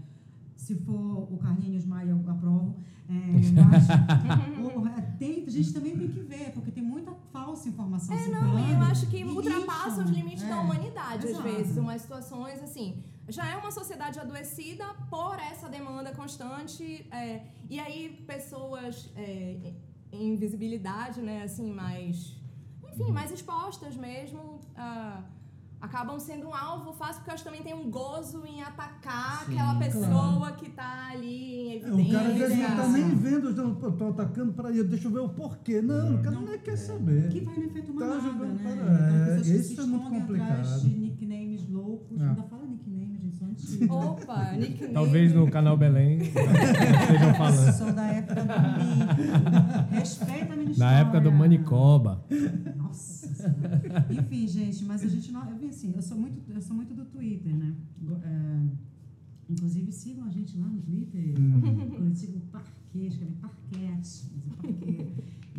se for o Carlinhos Maia, eu aprovo. É, mas é, tem, a gente também tem que ver, porque tem muita falsa informação É, circulando. não, e eu acho que ultrapassa os limites da É, humanidade, às vezes. Umas situações, assim, já é uma sociedade adoecida por essa demanda constante. é, e aí, pessoas é, em visibilidade, né, assim, mais. Enfim, mais expostas mesmo. ah, acabam sendo um alvo fácil, porque elas também têm um gozo em atacar Sim, aquela claro. pessoa que tá ali em É, evidência. o cara às vezes não tá nem vendo, pô, tô atacando para ele, deixa eu ver o porquê. Não, o cara Não. nem quer saber. Que vai no efeito Tá manada, jogando né? para- Então, é, pessoas que isso se é muito escondem complicado. atrás de nicknames loucos. É. Ainda fala nickname, gente, sou antiga. Opa, nickname. Talvez no canal Belém estejam falando. Sou da época do Mi. Respeita a minha Na história. época do Manicoba. Nossa Senhora. Enfim, gente, mas a gente não. Eu, vi assim, eu, sou muito, eu sou muito do Twitter, né? É, inclusive, sigam a gente lá no Twitter. Coletivo Parquet, escreve Parquete. é Parquet.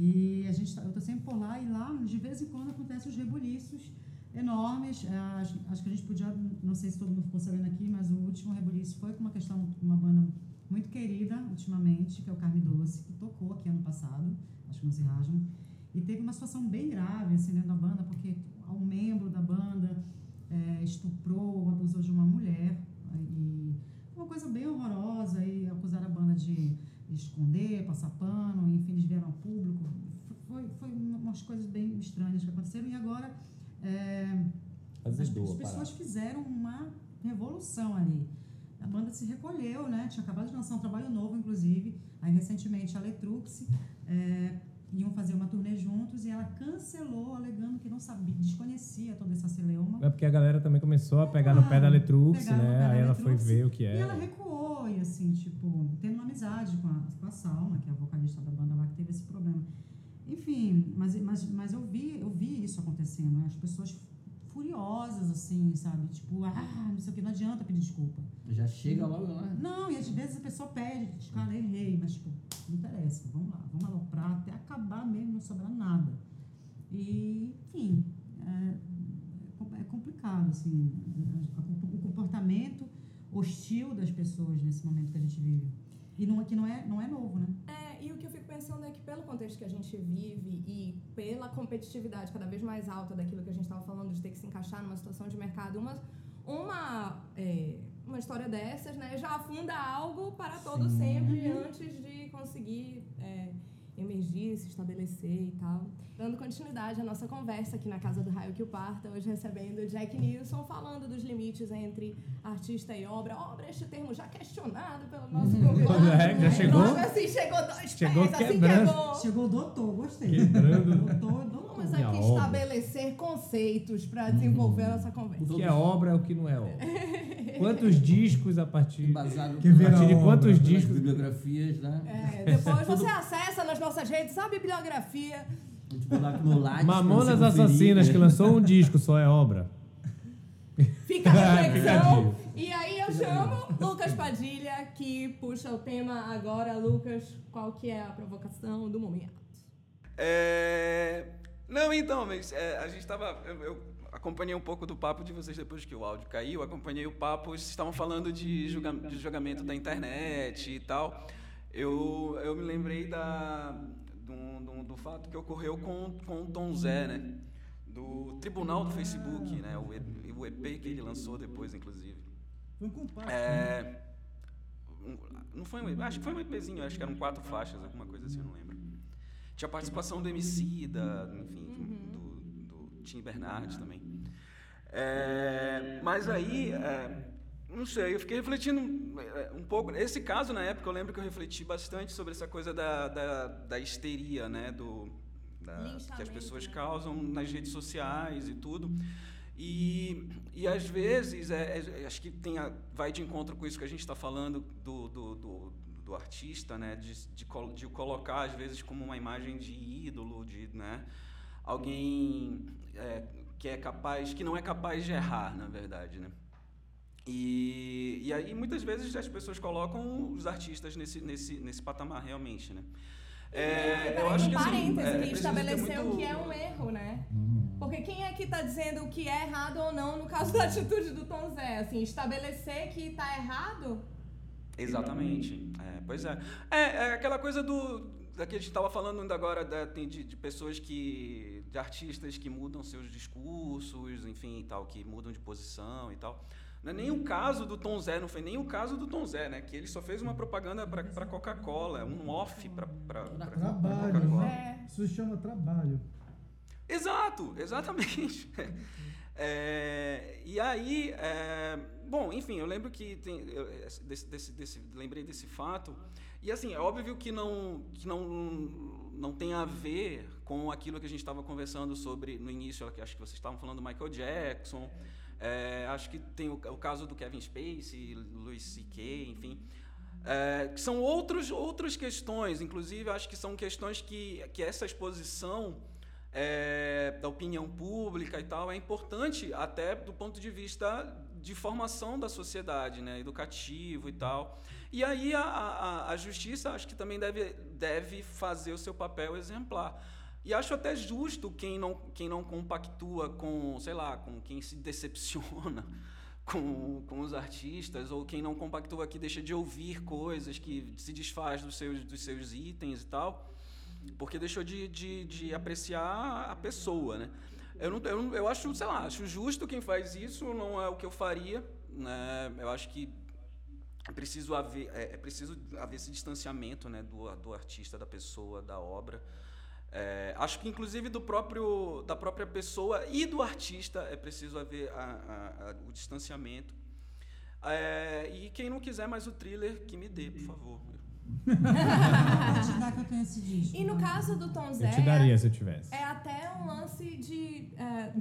E a gente tá, eu tô sempre por lá e lá, de vez em quando, acontecem os rebuliços enormes. É, acho, acho que a gente podia, não sei se todo mundo ficou sabendo aqui, mas o último rebuliço foi com uma questão, uma banda muito querida ultimamente, que é o Carne Doce, que tocou aqui ano passado, acho que não se. E teve uma situação bem grave assim, dentro da banda, porque um membro da banda é, estuprou, abusou de uma mulher. E uma coisa bem horrorosa. E acusaram a banda de esconder, passar pano, enfim, eles vieram ao público. Foi, foi umas coisas bem estranhas que aconteceram. E agora é, as, as pessoas fizeram uma revolução ali. A banda se recolheu, né? Tinha acabado de lançar um trabalho novo, inclusive. Aí, recentemente, a Letrux é, iam fazer uma turnê juntos e ela cancelou, alegando que não sabia, desconhecia toda essa celeuma. É porque a galera também começou a pegar no pé da Letrux, né? Aí ela foi ver o que E ela era. recuou, e assim, tipo, tendo uma amizade com a, com a Salma, que é a vocalista da banda lá, que teve esse problema. Enfim, mas, mas, mas eu, vi, eu vi isso acontecendo, né? as pessoas furiosas, assim, sabe? Tipo, ah, não sei o que, não adianta pedir desculpa. Já chega logo lá. Não, e às vezes a pessoa pede, diz, cara, errei, mas tipo, não interessa, vamos lá, vamos aloprar até acabar mesmo, não sobrar nada. E, enfim, é, é complicado, assim, o comportamento hostil das pessoas nesse momento que a gente vive. E não, é- que não é, não é novo, né? É, e o que eu pensando é que pelo contexto que a gente vive e pela competitividade cada vez mais alta daquilo que a gente estava falando de ter que se encaixar numa situação de mercado, uma, uma, é, uma história dessas, né, já afunda algo para todo Sim. sempre antes de conseguir é, emergir, se estabelecer e tal. Dando continuidade à nossa conversa aqui na Casa do Raio que o Parta, hoje recebendo o Jack Nilsson, falando dos limites entre artista e obra. Obra, este termo já questionado pelo nosso convidado. É, já chegou? Logo assim, chegou dois Chegou pés, assim quebrando. quebrou. Chegou o doutor, gostei. Quebrando. Doutor, doutor. Vamos aqui obra. estabelecer conceitos para desenvolver a nossa O conversa. que é obra é o que não é obra. Quantos discos a partir. Embasado Que A partir de obra, quantos pelas discos. bibliografias, né? É, depois você acessa nas nossas redes a bibliografia. Mamonas. Assassinas, que lançou um disco, só é obra. Fica a reflexão. E aí eu chamo Lucas Padilha, que puxa o tema agora. Lucas, qual que é a provocação do momento? É... Não, então, mas é, a gente tava. Eu, eu acompanhei um pouco do papo de vocês depois que o áudio caiu, acompanhei o papo, vocês estavam falando de, julga, de julgamento da internet e tal. Eu, eu me lembrei da, do, do, do fato que ocorreu com, com o Tom Zé, né? Do Tribunal do Facebook, né? O, EP, o EP que ele lançou depois, inclusive. Foi um compacto. É, né? não foi um, acho que foi um EPzinho, acho que eram quatro faixas, alguma coisa assim, eu não lembro. Tinha participação do MC, da, enfim, do, do Tim Bernardes também. É, mas aí, é, não sei, eu fiquei refletindo é, um pouco. Esse caso, na época, eu lembro que eu refleti bastante sobre essa coisa da, da, da histeria, né? Do, da- que as pessoas né? causam nas redes sociais e tudo. E, e às vezes, é, é, acho que tem a- vai de encontro com isso que a gente está falando do, do, do, do artista, né? De, de, de o colocar, às vezes, como uma imagem de ídolo, de né? alguém é, que é capaz, que não é capaz de errar, na verdade, né? E, e aí, muitas vezes, as pessoas colocam os artistas nesse, nesse, nesse patamar, realmente, né? É, Peraí, eu acho um que assim, parêntese, é, que estabeleceu muito- o que é um erro, né? Porque quem é que tá dizendo o que é errado ou não no caso da atitude do Tom Zé? Assim, estabelecer que tá errado? Exatamente. É, pois é. é. é aquela coisa do. Da que a gente estava falando ainda agora da, tem de, de pessoas que. de artistas que mudam seus discursos, enfim, e tal, que mudam de posição e tal. Não é nem o caso do Tom Zé, não foi nem o caso do Tom Zé, né? Que ele só fez uma propaganda para Coca-Cola, um off para. Coca-Cola. né? Isso se chama trabalho. Exato, exatamente. É, e aí, é, bom, enfim, eu lembro que tem, eu, esse- desse, desse, desse- lembrei desse fato. E assim, é óbvio que não, que não, não tem a ver com aquilo que a gente estava conversando sobre no início, acho que vocês estavam falando do Michael Jackson. é, acho que tem o, o caso do Kevin Spacey, Louis C.K., enfim. É, são outros, outras questões, inclusive acho que são questões que, que essa exposição é, da opinião pública e tal é importante até do ponto de vista de formação da sociedade, né, educativo e tal. E aí a, a, a justiça acho que também deve, deve fazer o seu papel exemplar. E acho até justo quem não, quem não compactua com, sei lá, com quem se decepciona com, com os artistas, ou quem não compactua que deixa de ouvir coisas, que se desfaz dos seus, dos seus itens e tal, porque deixou de, de, de apreciar a pessoa, né? Eu, não, eu, eu acho, sei lá, acho justo quem faz isso, não é o que eu faria, né? Eu acho que é preciso haver, é, é preciso haver esse distanciamento, né, do, do artista, da pessoa, da obra. É, acho que inclusive do próprio da própria pessoa e do artista é preciso haver a- a- a- o distanciamento. É, e quem não quiser mais o thriller, que me dê, por favor. Vou te dar que eu tenho esse disco. E no caso do Tom Zé, Eu te daria se eu tivesse. é até um lance de. é,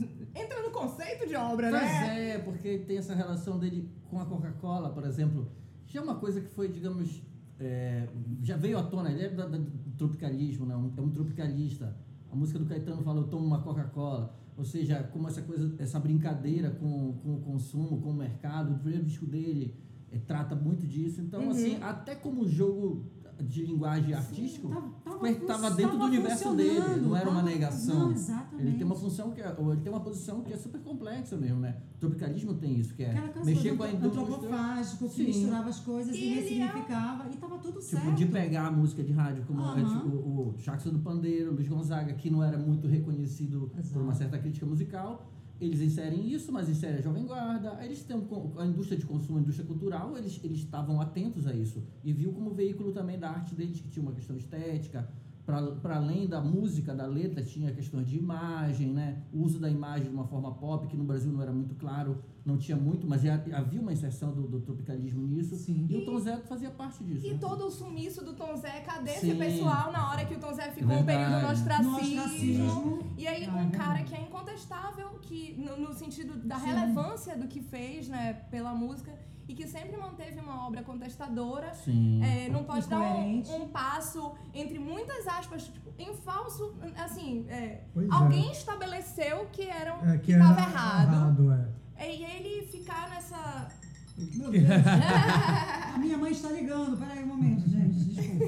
entra no conceito de obra, Pois né? é, porque tem essa relação dele com a Coca-Cola, por exemplo. Já é uma coisa que foi, digamos, é, já veio à tona, ele é da- da- tropicalismo, né? Um- é um tropicalista. A música do Caetano fala, eu tomo uma Coca-Cola. Ou seja, como essa coisa, essa brincadeira com, com o consumo, com o mercado. O primeiro disco dele é, trata muito disso. Então, Uhum. assim, até como jogo de linguagem artístico, Tava- tava foi- fun- tava dentro do universo dele, não era uma tava- negação. Não, exatamente. Ele tem uma função que é, ou ele tem uma posição que é super complexa mesmo, né? O tropicalismo tem isso, que é mexer com a indústria. antropofágico, que Sim. misturava as coisas E e, ele é ressignificava, e tava tudo certo. Tipo, de pegar a música de rádio, como é, Aham. tipo, o Jackson do Pandeiro, Luiz Gonzaga, que não era muito reconhecido por Exato. uma certa crítica musical. Eles inserem isso, mas inserem a Jovem Guarda. Eles têm a indústria de consumo, a indústria cultural, eles eles estavam atentos a isso. E viu como veículo também da arte deles, que tinha uma questão estética. Para além da música, da letra, tinha questões de imagem, né? O uso da imagem de uma forma pop, que no Brasil não era muito claro, não tinha muito, mas já havia uma inserção do, do tropicalismo nisso. Sim. E, o Tom Zé fazia parte disso. E né? todo o sumiço do Tom Zé, cadê esse Sim. pessoal na hora que o Tom Zé ficou um Verdade. período no ostracismo? E aí, Ah, um é cara que é incontestável, que no, no sentido da Sim. relevância do que fez, né, pela música, e que sempre manteve uma obra contestadora, Sim. é, não pode dar um, um passo entre muitas aspas, tipo, em falso, assim, é, é. alguém estabeleceu que era É, que era estava errado, é. é, e ele ficar nessa Meu Deus. a minha mãe está ligando. Peraí um momento, gente. Desculpa.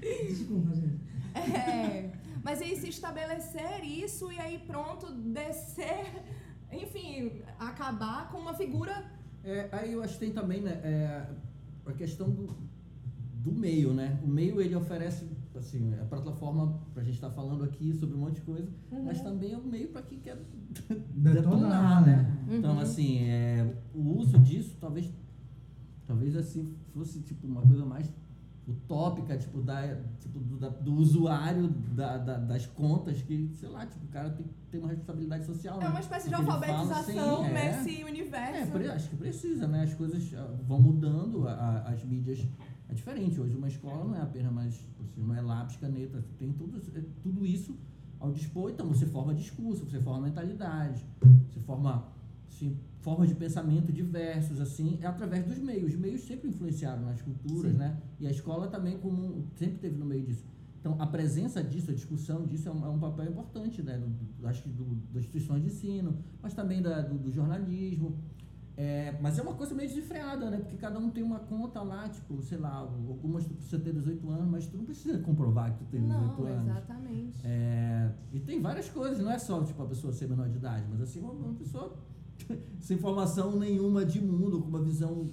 Desculpa, gente. É, Mas aí se estabelecer isso e aí pronto, descer, enfim, acabar com uma figura. É, aí eu acho que tem também né, é, a questão do, do meio, né? O meio ele oferece assim, a plataforma pra gente estar falando aqui sobre um monte de coisa, Uhum. mas também é um meio para quem quer Detonar, detonar, né? Uhum. Então, assim, é, o uso disso talvez talvez assim fosse tipo uma coisa mais utópica, tipo, da, tipo do, da- do usuário da, da- das contas que, sei lá, tipo, o cara tem, tem uma responsabilidade social, É né? uma espécie de Porque ele fala, alfabetização sim, é. nesse É, universo. pre- acho que precisa, né? As coisas ah, vão mudando, a- a- as mídias é diferente. Hoje uma escola não é apenas mais, assim, não é lápis, caneta, tem tudo, é tudo isso ao dispor. Então você forma discurso, você forma mentalidade, você forma assim, formas de pensamento diversos, assim, é através dos meios. Os meios sempre influenciaram nas culturas, Sim. né? E a escola também como sempre teve no meio disso. Então, a presença disso, a discussão disso é um, é um papel importante, né? Do- acho que do, das instituições de ensino, mas também da, do, do jornalismo. É, mas é uma coisa meio desenfreada, né? Porque cada um tem uma conta lá, tipo, sei lá, algumas tu precisa ter 18 anos, mas tu não precisa comprovar que tu tem 18 Não, anos. exatamente. É, e tem várias coisas, não é só tipo, a pessoa ser menor de idade, mas assim, uma, uma pessoa sem formação nenhuma de mundo, com uma visão,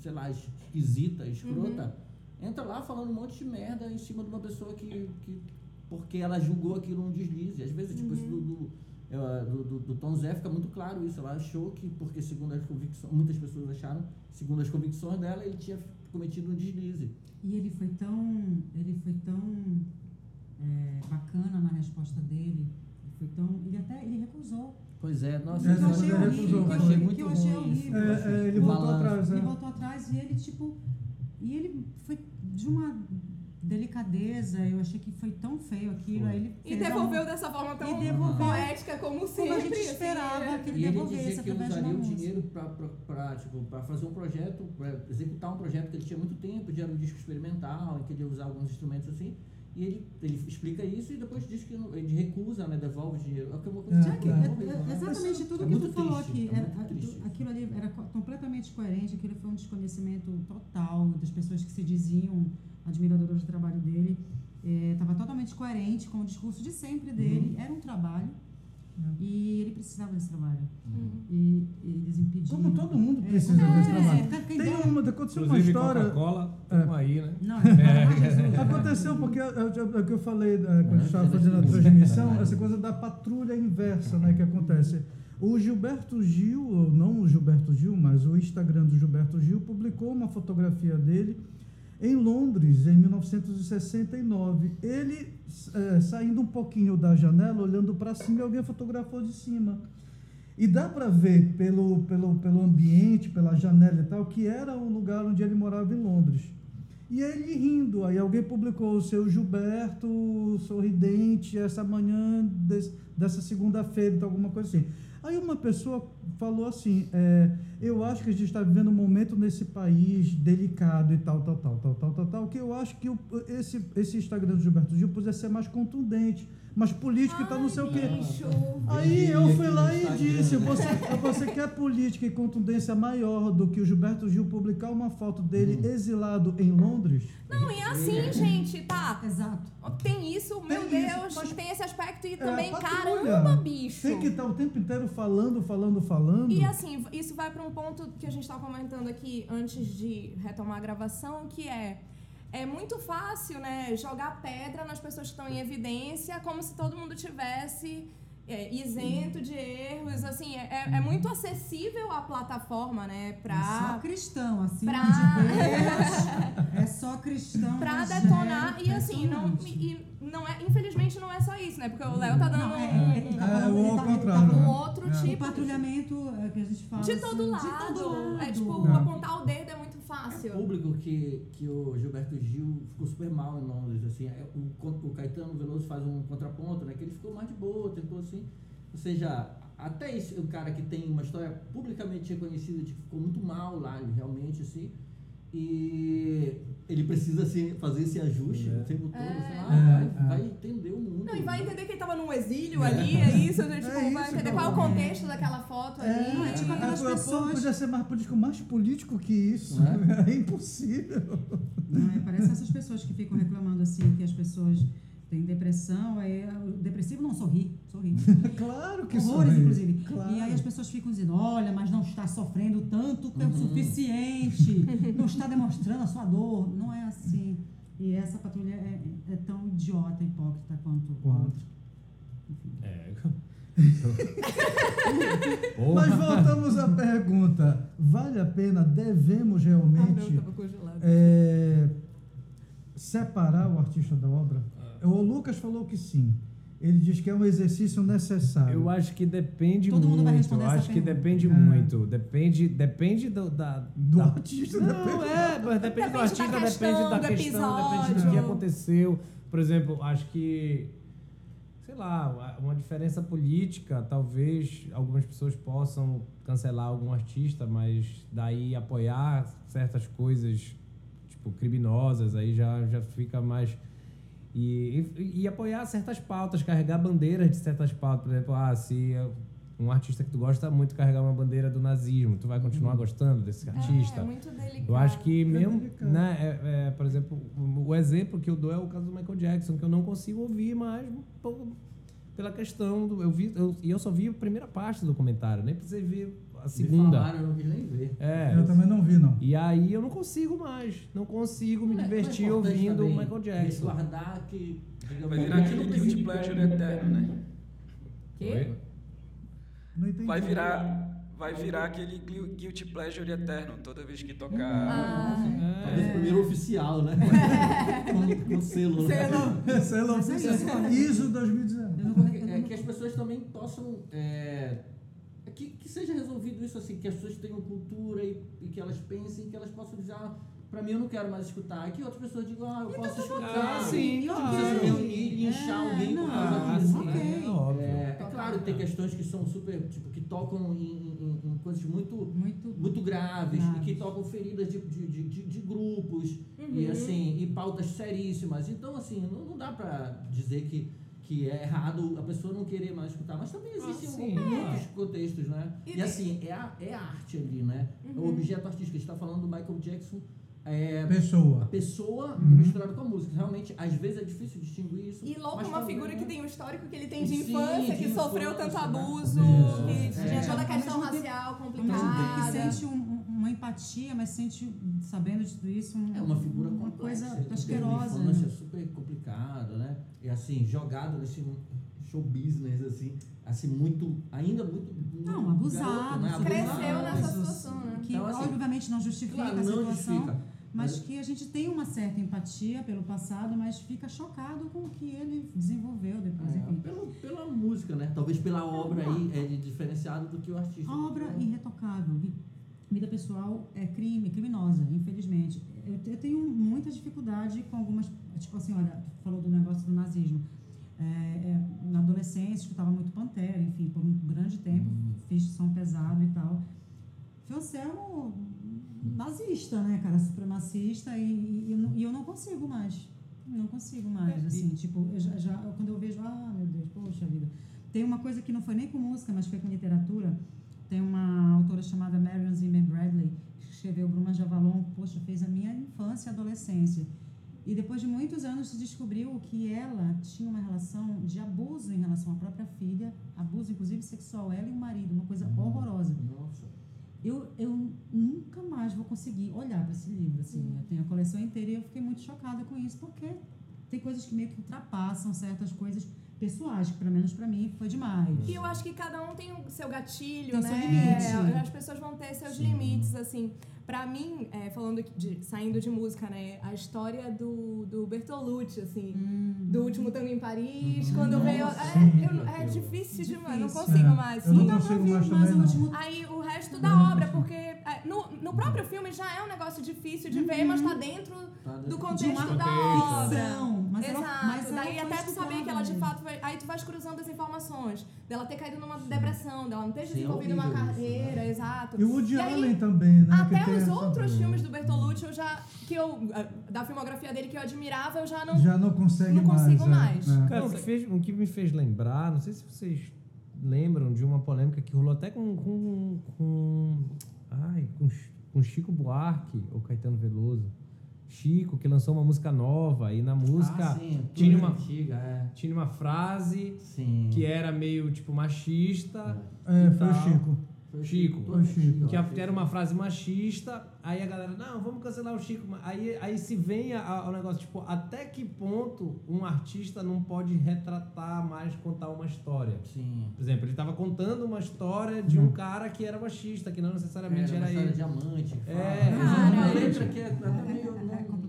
sei lá, esquisita, escrota, entra lá falando um monte de merda em cima de uma pessoa que, que porque ela julgou aquilo um deslize. Às vezes, tipo, isso do, do, eh, do, do- do Tom Zé fica muito claro isso. Ela achou que, porque segundo as convicções, muitas pessoas acharam, segundo as convicções dela, ele tinha cometido um deslize. E ele foi tão, ele foi tão é, bacana na resposta dele. Ele foi tão, ele até ele recusou. Pois é, nossa, É, que eu achei ele horrível, foi. achei, muito que eu achei ruim isso. horrível. É, é, ele O voltou balanço. atrás, Ele é. voltou atrás e ele tipo, e ele foi de uma delicadeza. Eu achei que foi tão feio aquilo. Aí ele E devolveu a, dessa forma tão E devolveu poética como sempre. como a gente assim, esperava é. que E ele ele devolvesse dizia que através de usaria o dinheiro para tipo, pra fazer um projeto, para executar um projeto que ele tinha muito tempo, de era um disco experimental, em que ele ia usar alguns instrumentos assim. E ele, ele explica isso e depois diz que não- ele recusa, né, devolve o dinheiro. É que é uma coisa É, que, é, é- é- exatamente tudo É que tu falou aqui. é era- muito triste. aquilo ali era co- completamente coerente, aquilo foi um desconhecimento total das pessoas que se diziam admiradoras do trabalho dele. Estava totalmente coerente com o discurso de sempre dele. Era um trabalho e ele precisava desse trabalho. Uhum. E, e eles impediam. Como todo mundo É, precisa é, desse trabalho. quem Tem uma, aconteceu uma história. Coca-Cola, tamo aí, né? Não, é. Aconteceu porque é o que eu falei né, quando a gente estava É, fazendo a é, transmissão, é. essa coisa da patrulha inversa, né, que acontece. O Gilberto Gil, ou não o Gilberto Gil, mas o Instagram do Gilberto Gil publicou uma fotografia dele em Londres, em 1969. Ele eh, saindo um pouquinho da janela, olhando para cima, alguém fotografou de cima. E dá para ver pelo, pelo, pelo ambiente, pela janela e tal, que era o lugar onde ele morava em Londres. E ele rindo, aí alguém publicou o seu Gilberto sorridente essa manhã des- dessa segunda-feira, então, alguma coisa assim. Aí uma pessoa falou assim, é, eu acho que a gente está vivendo um momento nesse país delicado e tal, tal, tal, tal, tal, tal, tal, que eu acho que o- esse, esse Instagram do Gilberto Gil podia ser mais contundente, mais político e tal, não sei o quê. Ai. Aí eu fui lá e disse, você, você quer política e contundência maior do que o Gilberto Gil publicar uma foto dele Uhum. exilado em Londres? Não, e assim, gente, tá. Exato. Tem isso, meu Tem isso, Deus, mas- tem esse aspecto e É, também, patrulha. caramba, bicho. Tem que estar o tempo inteiro falando, falando, falando. E assim, isso vai para um ponto que a gente estava comentando aqui antes de retomar a gravação, que é é muito fácil, né, jogar pedra nas pessoas que estão em evidência, como se todo mundo tivesse é, isento de erros, assim, é, é- é muito acessível a plataforma, né, É só pra cristão, acima pra- de Deus. É só cristão. para evangélico, detonar e assim não e não é infelizmente não é só isso né porque o Léo tá dando Não, é, um, ele tá É, falando- ele tá- ele tá um né? outro É. O tipo patrulhamento é, que a gente fala. de todo assim, lado, De todo lado. é tipo apontar o dedo é muito É fácil público que, que o Gilberto Gil ficou super mal em Londres, assim, é, o, o Caetano Veloso faz um contraponto, né, que ele ficou mais de boa, tentou assim, ou seja, até esse, o cara que tem uma história publicamente reconhecida de que ficou muito mal lá, realmente, assim, e ele precisa assim, fazer esse ajuste o tempo todo, É. sei lá, É, vai, é. vai entender o mundo. não e vai né? entender que ele tava num exílio ali é isso né? tipo, É vai entender qual é o contexto daquela foto ali É, Não, é tipo aquelas é, pessoas- Podia ser mais político, mais político que isso. É, impossível. Não, é, parece essas pessoas que ficam reclamando assim, que as pessoas tem depressão, aí o depressivo não sorri, sorri. Claro que Horrores, sorri. inclusive. Claro. E aí as pessoas ficam dizendo, olha, mas não está sofrendo tanto que é o Uhum. suficiente, não está demonstrando a sua dor. Não é assim. E essa patrulha é, é tão idiota, hipócrita quanto. Quanto? É. Mas voltamos à pergunta. Vale a pena, devemos Ah, não, realmente tava congelado. é, separar o artista da obra? Ah. O Lucas falou que sim. Ele diz que é um exercício necessário. Eu acho que depende Todo mundo vai muito. responder Eu essa acho que depende É. muito. Depende, depende do, da, Do da- artista, Não, depende. é, mas depende, do Depende da artista, questão, depende da do questão, depende do que episódio. aconteceu. Por exemplo, acho que, sei lá, uma diferença política, talvez algumas pessoas possam cancelar algum artista, mas daí apoiar certas coisas, tipo, criminosas, aí já, já fica mais. E, e, e apoiar certas pautas, carregar bandeiras de certas pautas. Por exemplo, ah, se um artista que tu gosta muito carregar uma bandeira do nazismo, tu vai continuar gostando desse artista? É, é muito delicado. Eu acho que mesmo, delicado. né, é, é, por exemplo, o, exemplo que eu dou é o caso do Michael Jackson, que eu não consigo ouvir mais pela questão do eu vi eu, e eu só vi a primeira parte do documentário, nem precisei ver a Me segunda. falaram, eu não quis nem ver. É. Eu também não vi, não. E aí eu não consigo mais, não consigo me é- é divertir ouvindo o Michael Jackson. Resguardar que. Vai virar aquele guilty pleasure eterno, né? Quê? Não entendi. Vai virar, vai virar aquele gui- guilty pleasure eterno toda vez que tocar. Ah, Talvez o primeiro oficial, né? com, com selo. né? Selo. Esse é o Mas é oficial. ISO 2019. Eu não- É que as pessoas também possam. é, que, que seja resolvido isso assim, que as pessoas tenham cultura e, e que elas pensem, que elas possam dizer, ah, pra mim eu não quero mais escutar. E que outras pessoas digam, ah, eu posso escutar. Ah, sim, e claro. não reunir e inchar É, alguém por não, causa Ah, disso. sim, né? é óbvio. É, é claro, tem questões que são super, tipo, que tocam em, em- em coisas muito Muito. muito graves, Graves. e que tocam feridas de, de, de, de- grupos e Uhum. assim e pautas seríssimas. Então assim não, não dá pra dizer que que é errado a pessoa não querer mais escutar, mas também existem sim, muitos contextos, né? E E, assim é a, é a arte ali, né? É o Uhum. objeto artístico. A gente está falando do Michael Jackson, é, a Pessoa. pessoa Uhum. misturada com a música. Realmente, às vezes é difícil distinguir isso. E louco, mas uma também, figura né? que tem o histórico que ele tem de Sim, infância, que de sofreu infância, tanto né? abuso, Isso. que É. tinha toda a questão racial complicada. Sente um- um- uma empatia, mas sente, sabendo de tudo isso, um- É uma figura uma complexa, coisa em termos de asquerosa. infância, né? super complicado, né? E assim, jogado nesse show business, assim, assim, muito, ainda muito... Não, muito abusado. garoto, né? sobre Cresceu Abusado, nessa situação, né? Que Então, assim, obviamente não justifica Claro, a não situação, justifica. mas que a gente tem uma certa empatia pelo passado, mas fica chocado com o que ele desenvolveu depois, É, enfim. pelo, pela música, né? Talvez pela obra aí é diferenciado do que o artista. A obra irretocável, vida pessoal é crime, criminosa, infelizmente. Eu, eu tenho muita dificuldade com algumas, tipo assim, olha, falou do negócio do nazismo. É, é, na adolescência, escutava muito Pantera, enfim, por um grande tempo, fiz som pesado e tal. Felselmo nazista, né, cara, supremacista, e, e, eu não- e eu não consigo mais. Não consigo mais, É, assim, tipo, eu já, já- quando eu vejo, ah, meu Deus, poxa vida. Tem uma coisa que não foi nem com música, mas foi com literatura. Tem uma autora chamada Marion Zimmer Bradley, que escreveu Bruma de Avalon, poxa, fez a minha infância e adolescência. E depois de muitos anos se descobriu que ela tinha uma relação de abuso em relação à própria filha, abuso inclusive sexual, ela e o marido, uma coisa horrorosa. Nossa. Eu, eu nunca mais vou conseguir olhar para esse livro, assim. Eu tenho a coleção inteira e eu fiquei muito chocada com isso, porque tem coisas que meio que ultrapassam certas coisas pessoais, que pelo menos para mim foi demais. E eu acho que cada um tem o seu gatilho, Tem né? seu limite. As pessoas vão ter seus limites, assim. Pra mim, é, falando de, saindo de música, né? A história do, do Bertolucci, assim. Hum. Do último tango em Paris, Uhum. quando veio... Nossa, É, eu- é difícil demais, não consigo É, mais. eu não Sim. Nunca consigo vi mais mais também, o não. último Aí o resto da obra, porque é, no, no próprio filme já é um negócio difícil de ver, mas tá dentro Tá do dentro- contexto de uma da obra. mas ela- Exato. mas ela Daí foi até tu saber que ela de fato foi. Aí tu vais cruzando as informações. Dela ter caído numa depressão, dela não ter Sim, desenvolvido é uma isso, carreira, né? exato. E o Woody E aí, Allen também, né? Até os outros filmes do Bertolucci, eu já. Que eu, ah, da filmografia dele que eu admirava, eu já não. Já não consegue Não mais. consigo é, mais. é. Cara, o que, fez- o que me fez lembrar, não sei se vocês lembram de uma polêmica que rolou até com. com, com ai, com, com Chico Buarque ou Caetano Veloso. Chico, que lançou uma música nova, e na música Ah, sim, tinha, uma, antiga, é. tinha uma frase Sim. que era meio tipo machista. É, e foi o. Chico. Foi o Chico. tudo Foi o Chico. Que era uma frase machista, aí a galera, não, vamos cancelar o Chico. Aí, aí se vem ao negócio, tipo, até que ponto um artista não pode retratar mais, contar uma história? Sim. Por exemplo, ele estava contando uma história de um cara que era machista, que não necessariamente Era era, história ele. diamante. É, letra que é até meio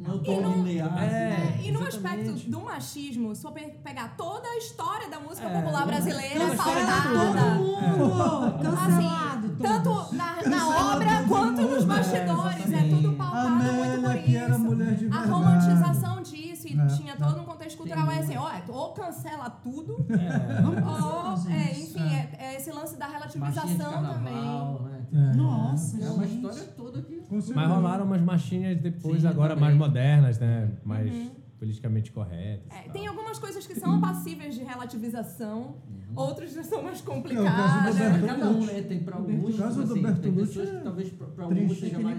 não, tão linear. É. assim. É, e no aspecto do machismo, se for pe- pegar toda a história da música É, popular brasileira, toda a história de pautada, tudo, Todo mundo! Cancelado! assim. Tanto na, na Cancelado obra quanto nos É, bastidores, é, tudo A pautado muito por Amélia, isso. que era mulher de a romantização disso e É, tinha todo um contexto cultural é assim, ó, ou cancela tudo, É. Ou, é, enfim, é, é esse lance da relativização também. né? É. Nossa, É uma gente. história toda que. Mas rolaram umas machinhas depois, Sim, agora também. mais modernas, né? Mais Uhum. Politicamente corretas. É, tem algumas coisas que são passíveis de relativização, outras já são mais É, o do complicadas. Bertolucci. Cada um, né? Tem pra alguns, caso tipo do assim, tem Bertolucci pessoas que é talvez pra, pra triste. alguns seja mais.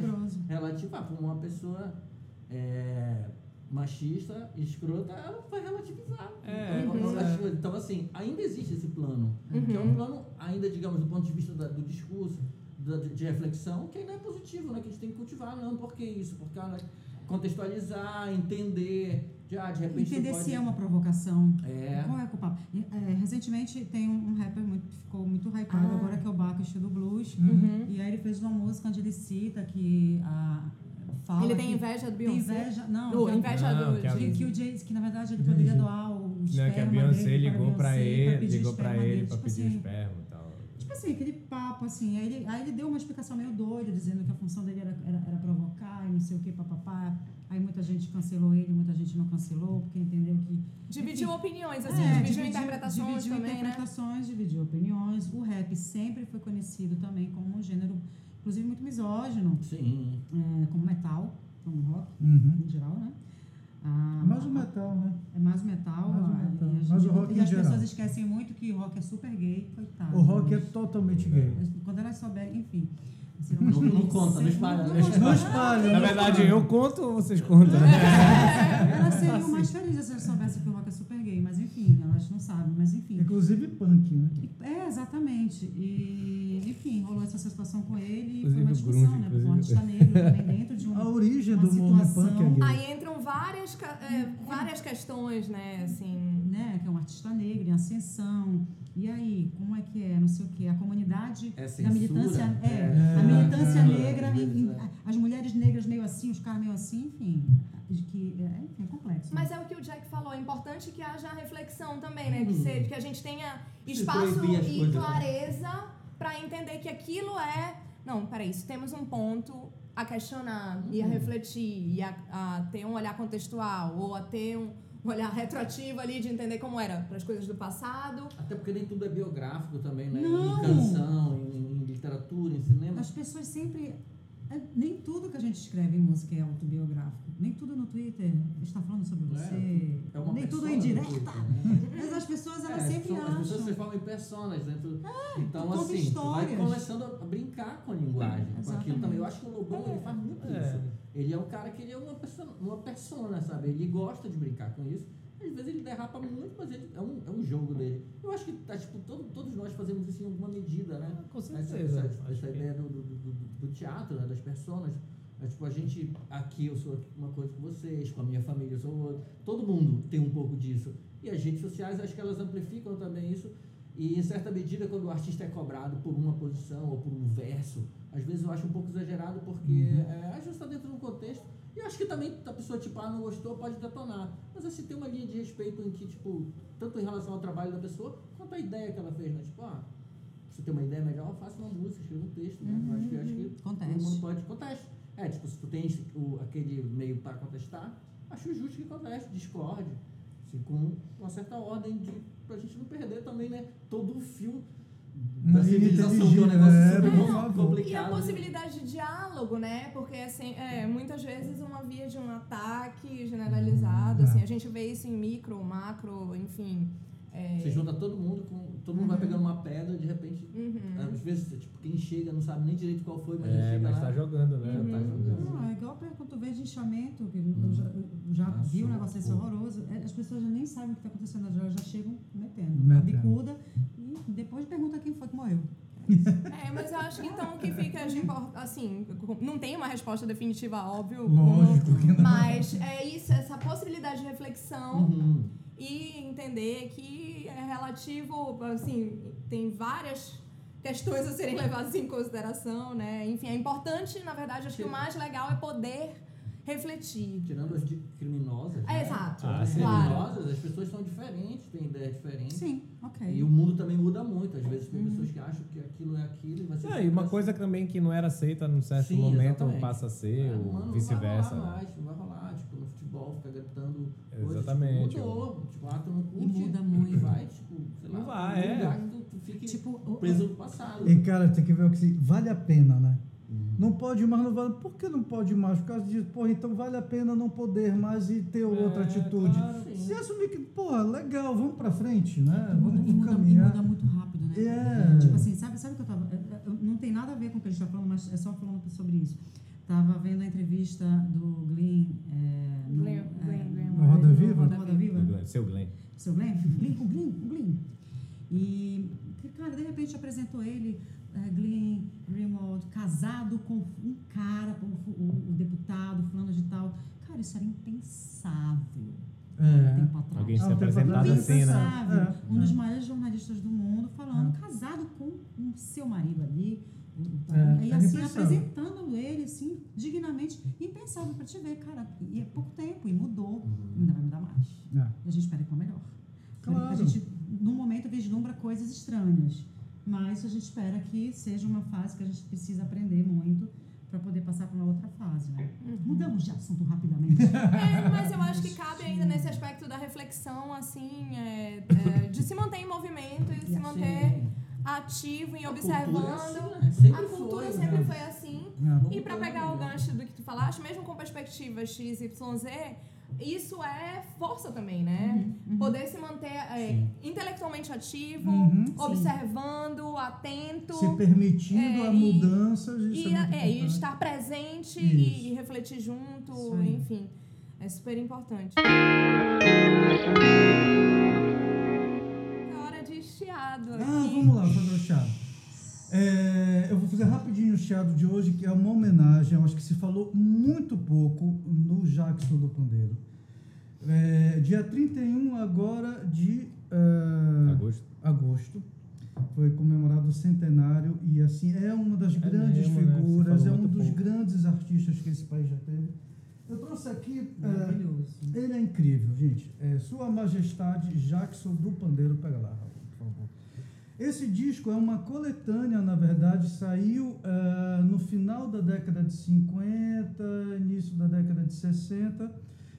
Ah, pra uma pessoa é, machista, escrota, ela vai relativizar. É, então, é. acho- então, assim, ainda existe esse plano. Que é um plano, ainda, digamos, do ponto de vista da- do discurso, da- de, de reflexão, que ainda é positivo, né? Que a gente tem que cultivar. Não, por que isso? Porque ela contextualizar, entender. De, ah, de repente Entender pode... se é uma provocação. É. Qual é o culpado? É, recentemente tem um, um rapper muito, que ficou muito hypado Ah. agora, que é o Bacchus do Blues. Uhum. E aí ele fez uma música onde ele cita que a. Fala Ele tem inveja do tem Beyoncé? inveja. Não, Do, que, a- inveja Não, do... que a- que, de- que o Jay, que na verdade Tipo assim, aquele papo assim. Aí ele, aí ele deu uma explicação meio doida, dizendo que a função dele era, era, era provocar e não sei o que, papapá. Aí muita gente cancelou ele, muita gente não cancelou, porque entendeu que. Dividiu enfim, opiniões, assim, é, dividiu, interpretações dividiu também, né? interpretações, dividiu opiniões. O rap sempre foi conhecido também como um gênero, inclusive muito misógino, Sim. é, como metal, como rock, Uhum. em geral, né? Ah, Mais o metal, né? É mais o metal. Mais o ah, metal, e mais gente- o rock e em as geral. pessoas esquecem muito que o rock é super gay, coitado. O rock é totalmente gay. mas Quando elas souberem, enfim. serão Não, não conta, não espalha. Não Não conta. Não espalha. Na verdade, eu conto ou vocês contam? Elas seriam mais felizes se elas soubessem que o rock é super gay, mas enfim, elas não sabem, mas enfim. Inclusive punk, né? É, exatamente. E, enfim, rolou essa situação com ele e foi Inclusive uma o discussão, grunge, né? Porque um inclusive. artista negro também dentro de um. A origem uma do situação- punk é. Aí entram várias, é, várias questões, né, assim... Né, que é um artista negro em ascensão. E aí, como é que é? Não sei o quê. A comunidade É da militância. É, É. a militância É. negra, em- em- é. as mulheres negras meio assim, os caras meio assim, enfim. De Que, é, enfim, é complexo. Mas é o que o Jack falou, é importante que haja reflexão também, né? Que, Hum. seja, que a gente tenha Se espaço e coisas, né? clareza para entender que aquilo é. Não, peraí, isso temos um ponto a questionar e a Hum. refletir e a, a ter um olhar contextual ou a ter um olhar retroativo ali de entender como era para as coisas do passado. Até porque nem tudo é biográfico também, né? Não. Em canção, em, em literatura, em cinema. As pessoas sempre. É, Nem tudo que a gente escreve em música é autobiográfico. Nem tudo no Twitter está falando sobre você. É uma Nem tudo é indireta. Twitter, né? Mas as pessoas, elas É, sempre são- As pessoas se acham. formam em personas dentro. então, conta assim, tu vai começando a brincar com a linguagem, com aquilo também. Eu acho que o Lobão ele faz muito É. isso. Ele é um cara que ele é uma persona, uma persona, sabe? Ele gosta de brincar com isso. Às vezes ele derrapa muito, mas ele, é, um, é um jogo dele. Eu acho que tá, tipo, todo, todos nós fazemos isso em alguma medida, né? Com Essa, certeza. essa, essa que- ideia do, do, do, do teatro, né? das personas. É, tipo, a gente, aqui eu sou uma coisa com vocês, com a minha família eu sou outra. Todo mundo tem um pouco disso. E as redes sociais, acho que elas amplificam também isso. E, em certa medida, quando o artista é cobrado por uma posição ou por um verso, às vezes eu acho um pouco exagerado, porque é, às vezes está dentro de um contexto. E acho que também a pessoa, tipo, ah, não gostou, pode detonar. Mas, assim, tem uma linha de respeito em que, tipo, tanto em relação ao trabalho da pessoa, quanto à ideia que ela fez, né? Tipo, ah, você tem uma ideia melhor, faça uma música, escreva um texto, né? Eu acho que, acho que Conteste. todo mundo pode conteste. É, tipo, se tu tens o, aquele meio para contestar, acho justo que conteste, discorde, assim, com uma certa ordem de, pra gente não perder também, né, todo o fio Na civilização, que é um negócio é, super complicado. E a possibilidade de diálogo, né? Porque assim, é, muitas vezes uma via de um ataque generalizado, Hum, assim, é. a gente vê isso em micro, macro, enfim, É, Você junta todo mundo, com, todo mundo vai pegando uma pedra, de repente, uhum. às vezes, tipo, quem chega não sabe nem direito qual foi, mas já É, chega mas lá. tá jogando, né? Já tá jogando. Não, é igual quando tu vê de inchamento, que eu já, eu já vi um negócio desse horroroso, é, as pessoas já nem sabem o que está acontecendo, elas já chegam metendo, Metendo. a bicuda, e pergunta quem foi que morreu. É, mas eu acho que então o que fica de assim, não tem uma resposta definitiva, óbvio. Lógico que não. Mas é isso, essa possibilidade de reflexão Uhum. e entender que é relativo, assim, tem várias questões a serem levadas em consideração, né? Enfim, é importante, na verdade, acho que o mais legal é poder refletir. Tirando as de criminosas. É, né? exato. Ah, As sim. criminosas, as pessoas são diferentes, têm ideias diferentes. Sim, ok. E o mundo também muda muito. Às vezes Uhum. tem pessoas que acham que aquilo é aquilo e vai ser É, e uma assim. coisa também que não era aceita num certo Sim, momento exatamente. passa a ser, É, ou vice-versa. Não vai rolar mais, não vai rolar. Tipo, no futebol, ficar gritando coisas. Exatamente. Tipo, mudou. Tipo, ah, tu não curte. muda muito. Vai, tipo, sei lá. Não vai, é. tu, tu fique Tipo, preso no passado. E cara, tem que ver o que se vale a pena, né? Não pode mais, não vale. Por que não pode mais? Por causa disso, porra, então vale a pena não poder mais e ter outra É, atitude. claro. Se assumir que, porra, legal, vamos pra frente, né? E muda, Vamos muda, caminhar. muda muito rápido, né? É. Tipo assim, sabe, sabe o que eu tava. eu- eu- Não tem nada a ver com o que a gente tá falando, mas é só falando sobre isso. Tava vendo a entrevista do Glenn. É, no, Glenn- é, Glenn- Glenn no- Roda Viva? Roda, Roda Viva. Seu Glenn. Seu Glenn? Glenn, o Glenn, o Glenn. E, cara, de repente apresentou ele, Glenn Greenwald, casado com um cara, o, o- o deputado, fulano de tal. Cara, isso era impensável. É. Tempo atrás. Alguém se apresentado assim, né? Impensável. É, um é. dos maiores jornalistas do mundo falando, casado com o seu marido ali. É, e assim, apresentando ele, assim, dignamente. Impensável pra te ver, cara. E é pouco tempo, e mudou. Ainda vai mudar mais. É. E a gente espera que vá melhor. Claro. A gente, no momento, vislumbra coisas estranhas. Mas a gente espera que seja uma fase que a gente precisa aprender muito para poder passar para uma outra fase, né? Mudamos de assunto rapidamente. É, mas eu acho que cabe ainda nesse aspecto da reflexão, assim, é, é, de se manter em movimento e se manter ativo e A observando. cultura é assim, né? A cultura foi, sempre né? foi assim. É. E para pegar o gancho do que tu falaste, mesmo com perspectiva XYZ, isso é força também, né? Poder se manter é, intelectualmente ativo, Uhum. observando, atento. Se permitindo É, a e- mudanças. isso E, é é, e importante. estar presente e, e refletir junto, aí. enfim. É super importante. É hora de chiado aqui. Ah, vamos lá fazer o chiado. É, eu vou fazer rapidinho o chiado de hoje, que é uma homenagem, eu acho que se falou muito pouco no Jackson do Pandeiro. É, dia 31 agora de é, Agosto. agosto foi comemorado o centenário e assim é uma das grandes mesmo, né? Figuras, falou é um dos pouco. grandes artistas que esse país já teve. Eu trouxe aqui é, Maravilhoso. ele é incrível, gente. É, Sua Majestade Jackson do Pandeiro. Pega lá, Raul, por favor. Esse disco é uma coletânea, na verdade, saiu ah, no final da década de 50, início da década de 60,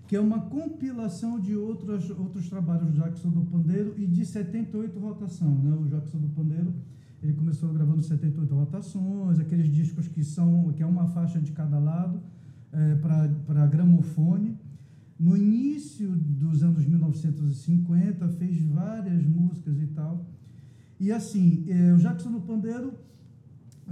que é uma compilação de outros, outros trabalhos do Jackson do Pandeiro e de 78 rotação. Né? O Jackson do Pandeiro ele começou gravando 78 rotações, aqueles discos que são que é uma faixa de cada lado é, para gramofone. No início dos anos 1950, fez várias músicas e tal. E assim, eh, o Jackson do Pandeiro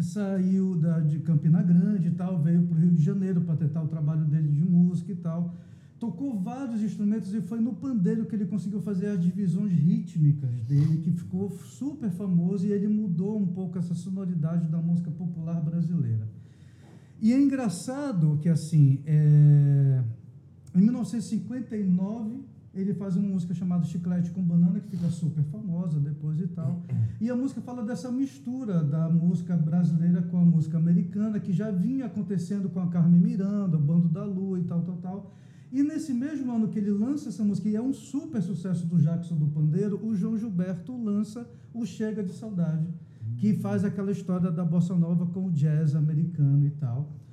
saiu da, de Campina Grande e tal, veio para o Rio de Janeiro para tentar o trabalho dele de música e tal. Tocou vários instrumentos e foi no pandeiro que ele conseguiu fazer as divisões rítmicas dele, que ficou super famoso e ele mudou um pouco essa sonoridade da música popular brasileira. E é engraçado que, assim, é, em 1959, ele faz uma música chamada Chiclete com Banana, que fica super famosa depois e tal. E a música fala dessa mistura da música brasileira com a música americana, que já vinha acontecendo com a Carmen Miranda, o Bando da Lua e tal, tal, tal. E nesse mesmo ano que ele lança essa música, e é um super sucesso do Jackson do Pandeiro, o João Gilberto lança o Chega de Saudade, que faz aquela história da bossa nova com o jazz americano e tal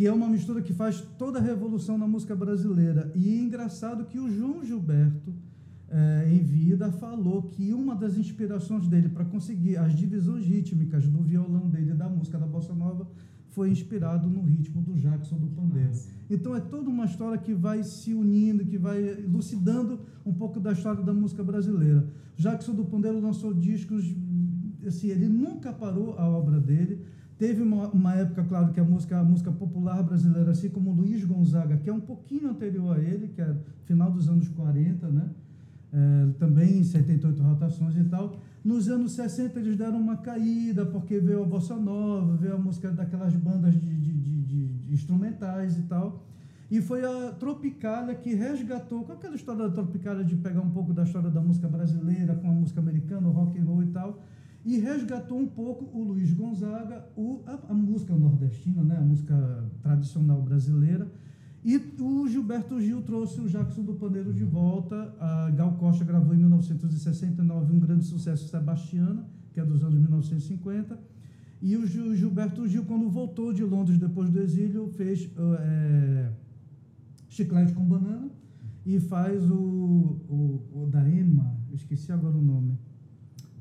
que é uma mistura que faz toda a revolução na música brasileira. E é engraçado que o João Gilberto, eh, em vida, falou que uma das inspirações dele para conseguir as divisões rítmicas do violão dele da música da bossa nova foi inspirado no ritmo do Jackson do pandeiro. Então é toda uma história que vai se unindo, que vai elucidando um pouco da história da música brasileira. Jackson do pandeiro lançou discos, assim, ele nunca parou a obra dele. Teve uma, uma época, claro, que a música, a música popular brasileira, assim como Luiz Gonzaga, que é um pouquinho anterior a ele, que é final dos anos 40, né? É, também 78 rotações e tal. Nos anos 60 eles deram uma caída, porque veio a bossa nova, veio a música daquelas bandas de, de, de, de instrumentais e tal. E foi a Tropicália que resgatou, com aquela história da Tropicália de pegar um pouco da história da música brasileira com a música americana, o rock and roll e tal, e resgatou um pouco o Luiz Gonzaga, o, a, a música nordestina, né, a música tradicional brasileira, e o Gilberto Gil trouxe o Jackson do Pandeiro de volta. A Gal Costa gravou em 1969 um grande sucesso, Sebastiana, que é dos anos 1950. E o Gilberto Gil, quando voltou de Londres depois do exílio, fez é, Chiclete com Banana e faz o, o, o da Ema, esqueci agora o nome.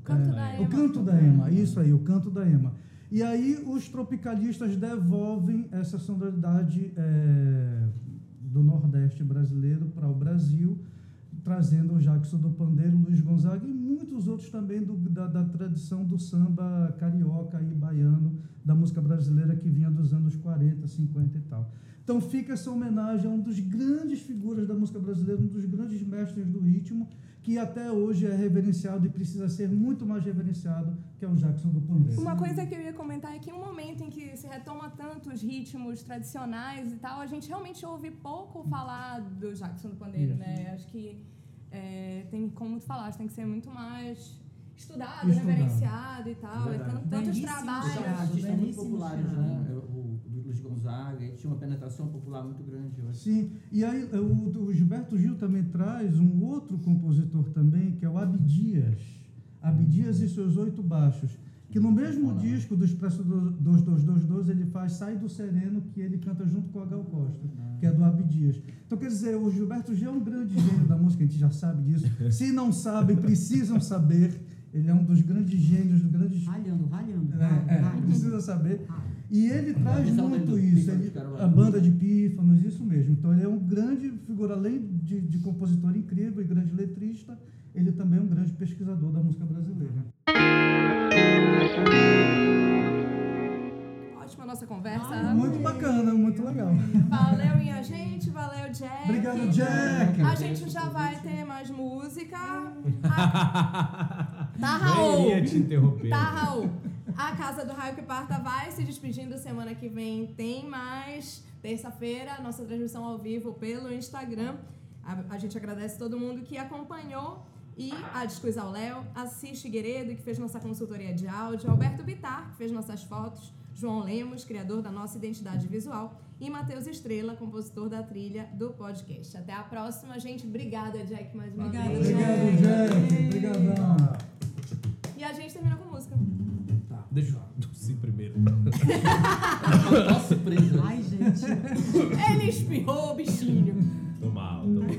Canto é, da Ema. O Canto da Ema, isso aí, o Canto da Ema. E aí os tropicalistas devolvem essa sonoridade é, do Nordeste brasileiro para o Brasil, trazendo o Jackson do Pandeiro, Luiz Gonzaga e muitos outros também do, da, da, tradição do samba carioca e baiano, da música brasileira que vinha dos anos 40, 50 e tal. Então fica essa homenagem a um dos grandes figuras da música brasileira, um dos grandes mestres do ritmo, que até hoje é reverenciado e precisa ser muito mais reverenciado, que é o Jackson do Pandeiro. Uma coisa que eu ia comentar é que em um momento em que se retoma tanto os ritmos tradicionais e tal, a gente realmente ouve pouco falar do Jackson do Pandeiro, né? Acho que é, tem, como tu falaste, tem que ser muito mais estudado, estudado. reverenciado e tal. É tanto, tantos trabalhos. Artistas muito populares, né? O, Luiz Gonzaga, ele tinha uma penetração popular muito grande. Sim, e aí o, o, Gilberto Gil também traz um outro compositor também, que é o Abdias. Abdias e seus oito baixos. Que no mesmo disco do Expresso 2222 ele faz Sai do Sereno, que ele canta junto com a Gal Costa, que é do Abdias. Então, quer dizer, o Gilberto Gil é um grande gênio da música, a gente já sabe disso. Se não sabem, precisam saber. Ele é um dos grandes gênios, dos grandes. Ralhando, ralhando. É, é, precisa saber. E ele traz muito isso, ele, a banda de pífanos, isso mesmo. Então ele é um grande figura, além de, de compositor incrível e grande letrista, ele também é um grande pesquisador da música brasileira. Ótima nossa conversa. Ah, muito bacana, muito legal. Valeu, minha gente, valeu, Jack. Obrigado, Jack. A gente já vai ter mais música. A... Tá, Raul. Eu ia te interromper. Tá, Raul. A Casa do Raio que Parta vai se despedindo. Semana que vem tem mais. Terça-feira, nossa transmissão ao vivo pelo Instagram. A, a, gente agradece todo mundo que acompanhou. E a Discos ao Léo, Assis Figueiredo, que fez nossa consultoria de áudio, Alberto Bitar, que fez nossas fotos, João Lemos, criador da nossa identidade visual, e Matheus Estrela, compositor da trilha do podcast. Até a próxima, gente. Obrigada, Jack, mais uma Obrigada, vez. Obrigado, Jack. Obrigadão. E a gente termina com música. Deixa eu tossir primeiro. Nossa, surpresa. Ai, gente. Ele espirrou, bichinho. Tô mal, tô mal.